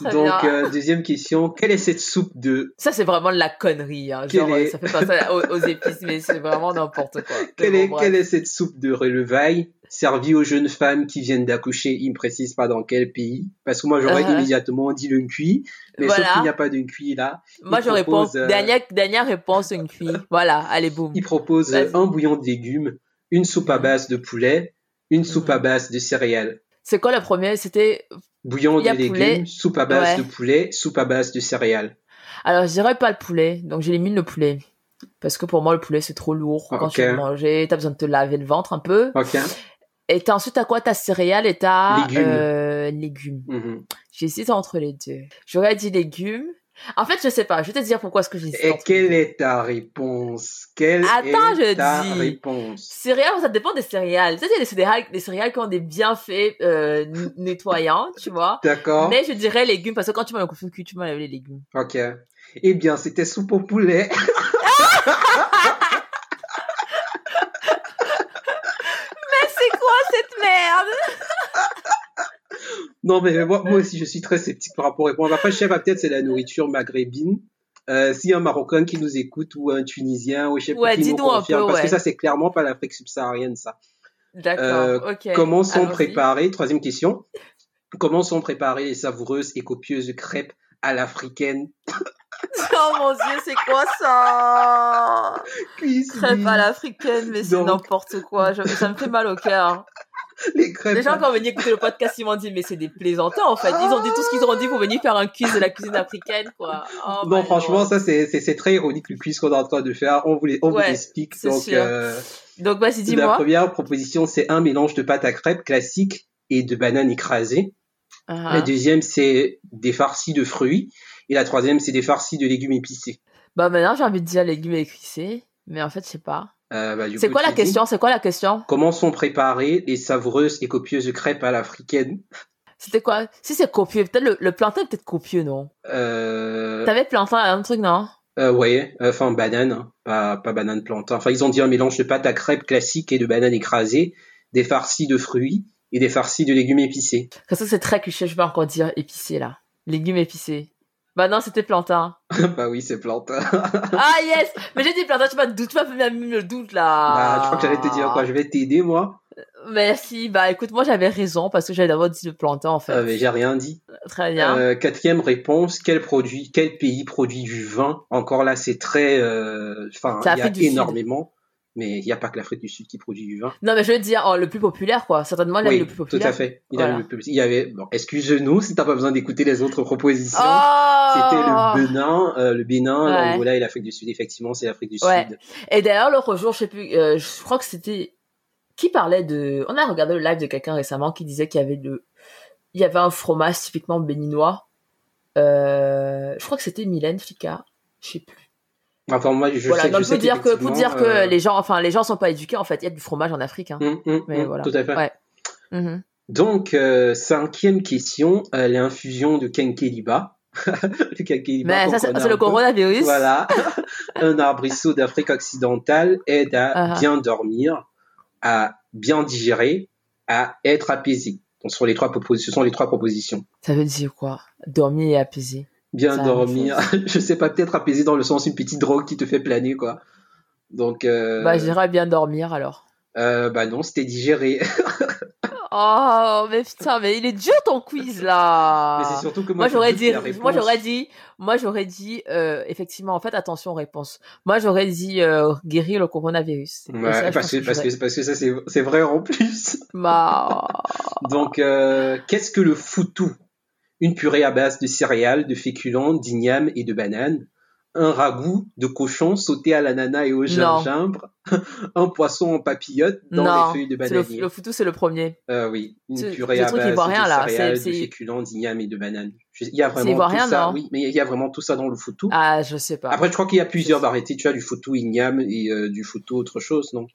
Donc, euh, deuxième question. Quelle est cette soupe de... Ça, c'est vraiment de la connerie. Hein. Genre, ça fait penser aux, épices, mais c'est vraiment n'importe quoi. Quelle, est, quelle est cette soupe de relevaille servie aux jeunes femmes qui viennent d'accoucher Il ne précise pas dans quel pays. Parce que moi, j'aurais uh-huh. immédiatement dit le cuit. Mais sauf qu'il n'y a pas de cuit là. Moi, je réponds... Euh, dernière, dernière réponse, un cuit. Voilà, allez, boum. Il propose un bouillon de légumes, une soupe à base de poulet, une soupe à base de céréales. C'est quoi le premier C'était bouillon de légumes, soupe à base de poulet, soupe à base de céréales. Alors, je dirais pas le poulet, donc j'élimine le poulet. Parce que pour moi, le poulet, c'est trop lourd. Quand tu veux manger, t'as besoin de te laver le ventre un peu. Et t'as ensuite, t'as quoi? T'as céréales et t'as légumes. Euh, légumes. Mm-hmm. J'hésite entre les deux. J'aurais dit légumes. En fait, je sais pas. Je vais te dire pourquoi est-ce que j'ai Et quelle est ta réponse? Quelle Attends, est je ta dis. réponse? Céréales, ça dépend des céréales. Tu sais, il y a des céréales, des céréales qui ont des bienfaits euh, nettoyants, tu vois. D'accord. Mais je dirais légumes parce que quand tu manges le cul, tu manges les légumes. Ok. Eh bien, c'était soupe au poulet. Mais c'est quoi cette merde non, mais moi, moi aussi, je suis très sceptique par rapport à moi. Après, chef, peut-être c'est la nourriture maghrébine. Euh, a un Marocain qui nous écoute ou un Tunisien ou je sais pas qui nous confirme, parce que ça c'est clairement pas l'Afrique subsaharienne ça. D'accord. Euh, ok. Comment sont préparées Troisième question. Comment sont préparées les savoureuses et copieuses crêpes à l'africaine? Oh mon dieu, c'est quoi ça? Crêpes à l'africaine, mais c'est n'importe quoi. ça me fait mal au cœur. les crêpes. Les gens, quand venir écouter le podcast, ils m'ont dit, mais c'est des plaisantins, en fait. Ils ont dit tout ce qu'ils ont dit pour venir faire un quiz de la cuisine africaine, quoi. Oh non, franchement, ça, c'est, c'est, très ironique, le quiz qu'on est en train de faire. On vous, on vous explique. Donc, euh, donc, vas-y, dis-moi. La première proposition, c'est un mélange de pâte à crêpes classique et de bananes écrasées. Uh-huh. La deuxième, c'est des farcis de fruits. Et la troisième, c'est des farcis de légumes épicés. Bah, maintenant, j'ai envie de dire légumes épicés. Mais en fait, je sais pas. Euh, bah, c'est quoi la question? C'est quoi la question? Comment sont préparées les savoureuses et copieuses crêpes à l'africaine? C'était quoi? Si c'est copieux, peut-être le, plantain est peut-être copieux, non? Euh... T'avais plantain, un truc, non? Euh, ouais, enfin banane, hein. pas, pas banane plantain. Enfin, ils ont dit un mélange de pâte à crêpes classique et de bananes écrasées, des farcis de fruits et des farcis de légumes épicés. Ça, c'est très cliché, je vais encore dire épicé là. Légumes épicés. Bah non, c'était plantain. bah oui, c'est plantain. ah yes Mais j'ai dit plantain, tu m'as doute, tu m'as même le doute là. Bah, je crois que j'allais te dire quoi, je vais t'aider moi. Merci. Bah écoute, moi j'avais raison parce que j'avais d'abord dit le plantain en fait. Euh, mais j'ai rien dit. Très bien. Euh, quatrième réponse, quel produit, quel pays produit du vin? Encore là, c'est très, euh, enfin, il y a énormément mais il n'y a pas que l'Afrique du Sud qui produit du vin. Non, mais je veux dire, oh, le plus populaire, quoi. Certainement, il oui, le plus populaire. Tout à fait. Il, il y avait, bon, excuse-nous si t'as pas besoin d'écouter les autres propositions. Oh C'était le Bénin, euh, le Bénin, l'Angola et l'Afrique du Sud. Effectivement, c'est l'Afrique du ouais. Sud. Et d'ailleurs, l'autre jour, je sais plus, euh, je crois que c'était, qui parlait de, on a regardé le live de quelqu'un récemment qui disait qu'il y avait de, il y avait un fromage typiquement béninois. Euh, je crois que c'était Mylène Fika. Je sais plus Enfin, moi, je voilà, sais, donc je sais dire que pour dire que euh, les gens, enfin, les gens sont pas éduqués. En fait, il y a du fromage en Afrique. Hein. Hum, hum, Mais hum, voilà. Tout à fait. Ouais. Mm-hmm. Donc, euh, cinquième question, euh, l'infusion de kenkeliba. le kenkeliba. Mais ça, c'est le coronavirus. Voilà. un arbrisseau d'Afrique occidentale aide à uh-huh. bien dormir, à bien digérer, à être apaisé. Donc, ce sont les trois, ce sont les trois propositions. Ça veut dire quoi? Dormir et apaiser bien dormir. je sais pas, peut-être apaiser dans le sens une petite drogue qui te fait planer, quoi. Donc. Euh... Bah, j'irais bien dormir alors. Euh, bah non, c'était digérer. oh, mais putain, mais il est dur ton quiz là. Mais c'est surtout que moi, j'aurais dit, moi j'aurais dit, moi j'aurais dit, euh, effectivement, en fait, attention réponse. Moi j'aurais dit euh, guérir le coronavirus. Ouais, parce, que, parce, que, parce que ça c'est vrai en plus. Bah. Donc, qu'est-ce que le foutou une purée à base de céréales, de féculents, d'igname et de bananes, un ragoût de cochon sauté à l'ananas et au gingembre, un poisson en papillote dans les feuilles de bananier. Le, le foutou, c'est le premier. Euh, oui, une purée à base de céréales, de féculents, d'igname et de bananes. Il y a vraiment tout ça, oui, mais il y a vraiment tout ça dans le foutou. Ah, je sais pas. Après, je crois qu'il y a plusieurs variétés. Tu as du foutou igname et euh, du foutou autre chose, non?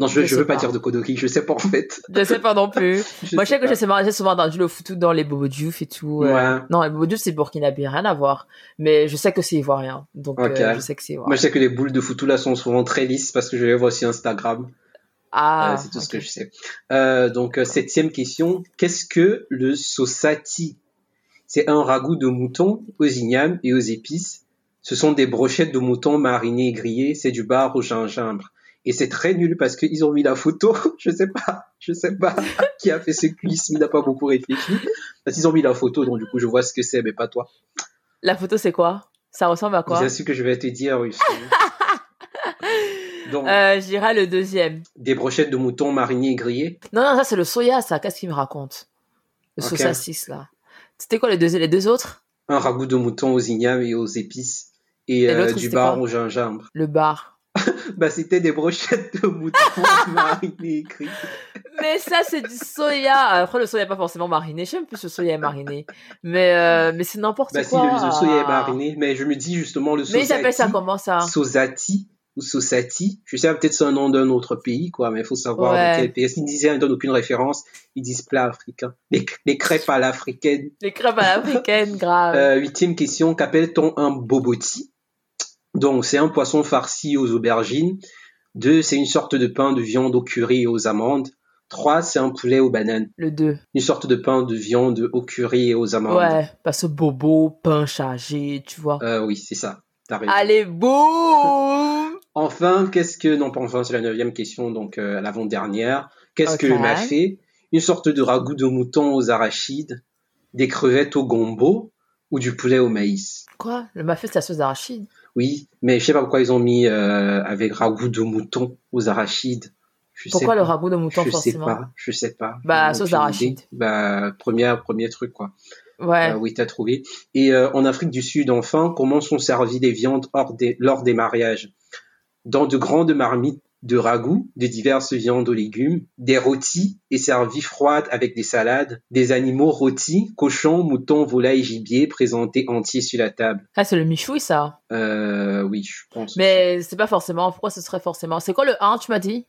Non, je, je, veux pas, dire de Kodoki, je sais pas en fait. Je sais pas non plus. Moi, je sais que j'ai souvent entendu le foutu dans les Bobo Diouf et tout. Euh. Ouais. Non, les Bobo Diouf, c'est burkinabé, rien à voir. Mais je sais que c'est ivoirien. Donc, euh, je sais que c'est ivoirien. Moi, je sais que les boules de foutu là sont souvent très lisses parce que je les vois aussi Instagram. Ah. Euh, c'est tout ce que je sais. donc, septième question. Qu'est-ce que le sosati? C'est un ragoût de mouton aux ignames et aux épices. Ce sont des brochettes de mouton marinées et grillées. C'est du bar au gingembre. Et c'est très nul parce qu'ils ont mis la photo. je sais pas, je sais pas qui a fait ce mais il n'a pas beaucoup réfléchi. Parce qu'ils ont mis la photo, donc du coup, je vois ce que c'est, mais pas toi. La photo, c'est quoi? Ça ressemble à quoi? C'est ce que je vais te dire, oui. donc, euh, J'irai le deuxième. Des brochettes de mouton marinées et grillées Non, non, ça c'est le soya, ça. Qu'est-ce qu'il me raconte? Le okay. saucisses, là. C'était quoi les deux, les deux autres? Un ragoût de mouton aux ignames et aux épices. Et, et euh, du bar au gingembre. Le bar. Bah, c'était des brochettes de mouton marinées et Mais ça, c'est du soya. Après, le soya n'est pas forcément mariné. J'aime plus le soya mariné. Mais, euh, mais c'est n'importe bah, quoi. Bah, si, le, soya est mariné. Mais je me dis justement le Mais ils appellent ça comment ça? Sosati ou Sosati. Je sais peut-être c'est un nom d'un autre pays, quoi. Mais il faut savoir Ouais. quel pays. S'ils disaient, ils donnent aucune référence. Ils disent plat africain. Les, les crêpes à l'africaine. Les crêpes à l'africaine, grave. Euh, huitième question. Qu'appelle-t-on un boboti? Donc, c'est un poisson farci aux aubergines. Deux, c'est une sorte de pain de viande au curry et aux amandes. Trois, c'est un poulet aux bananes. Le 2. Une sorte de pain de viande au curry et aux amandes. Ouais, parce que bobo, pain chargé, tu vois. Euh, oui, c'est ça. T'as raison. Allez, boum Enfin, qu'est-ce que... Non, pas enfin, c'est la neuvième question, donc euh, l'avant-dernière. Qu'est-ce que le mafé Une sorte de ragoût de mouton aux arachides, des crevettes au gombo ou du poulet au maïs? Quoi? Le mafé, c'est la sauce d'arachide Oui, mais je sais pas pourquoi ils ont mis euh, avec ragoût de mouton aux arachides. Je sais Pourquoi le ragoût de mouton, Je sais forcément pas, je sais pas. Bah, sauce d'arachide. Bah, premier, premier truc, quoi. Ouais. Euh, oui, t'as trouvé. Et euh, en Afrique du Sud, enfin, comment sont servies les viandes hors des, lors des mariages? Dans de grandes marmites de ragoût, de diverses viandes aux légumes, des rôtis et servies froides avec des salades, des animaux rôtis, cochons, moutons, volailles, gibier présentés entiers sur la table. Ah, c'est le michoui, ça. Euh, oui, je pense. Mais c'est pas forcément. Pourquoi ce serait forcément C'est quoi le 1, tu m'as dit?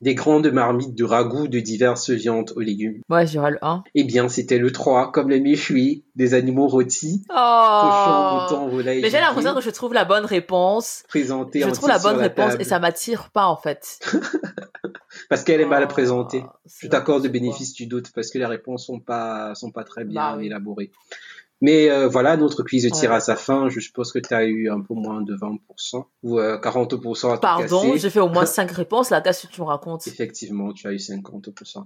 Des grandes marmites de ragoût de diverses viandes aux légumes. Ouais, j'irai le 1. Eh bien, c'était le 3, comme le méchoui, des animaux rôtis, cochons, Oh volailles, Mais j'ai l'impression que je trouve la bonne réponse. présentés Je trouve la bonne réponse table. et ça m'attire pas, en fait. Parce qu'elle est mal Oh, présentée. Je t'accorde le bénéfice du doute parce que les réponses sont pas sont pas très bien Bah oui. Mais euh, voilà, notre quiz tire Ouais. à sa fin. Je suppose que tu as eu un peu moins de 20% ou euh, 40% à tout Pardon, j'ai fait au moins 5 réponses, là, qu'est-ce que tu me racontes Effectivement, tu as eu 50%.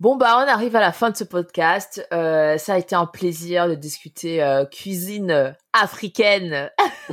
Bon, bah, on arrive à la fin de ce podcast. Euh, ça a été un plaisir de discuter euh, cuisine euh, africaine.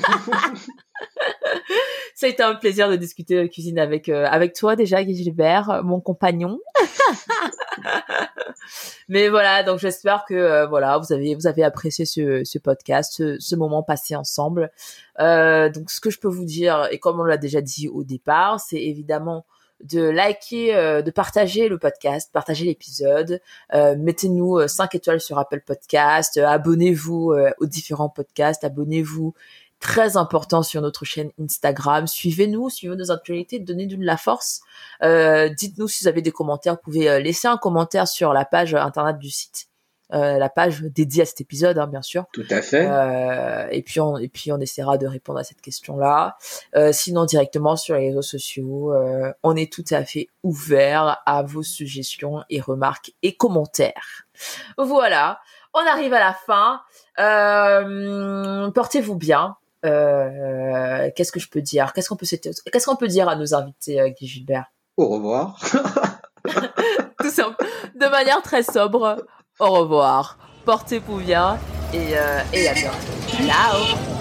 ça a été un plaisir de discuter euh, cuisine avec euh, avec toi déjà, Guy Gilbert, euh, mon compagnon. Mais voilà, donc j'espère que euh, voilà vous avez vous avez apprécié ce, ce podcast, ce, ce moment passé ensemble. Euh, donc ce que je peux vous dire, et comme on l'a déjà dit au départ, c'est évidemment de liker, euh, de partager le podcast, partager l'épisode, euh, mettez-nous 5 étoiles sur Apple Podcast, euh, abonnez-vous euh, aux différents podcasts, abonnez-vous très important sur notre chaîne Instagram, suivez-nous, suivez nos actualités, donnez-nous de la force, Euh, dites-nous si vous avez des commentaires, vous pouvez euh, laisser un commentaire sur la page internet du site, euh, la page dédiée à cet épisode, hein, bien sûr. Tout à fait. Euh, et puis on et puis on essaiera de répondre à cette question-là. Euh, sinon directement sur les réseaux sociaux, euh, on est tout à fait ouvert à vos suggestions et remarques et commentaires. Voilà, on arrive à la fin. Euh, Portez-vous bien. Euh, Qu'est-ce que je peux dire? Qu'est-ce qu'on peut qu'est-ce qu'on peut dire à nos invités, euh, Guy Gilbert? Au revoir. Tout simple, de manière très sobre. Au revoir. Portez-vous bien et, euh, et à bientôt. Ciao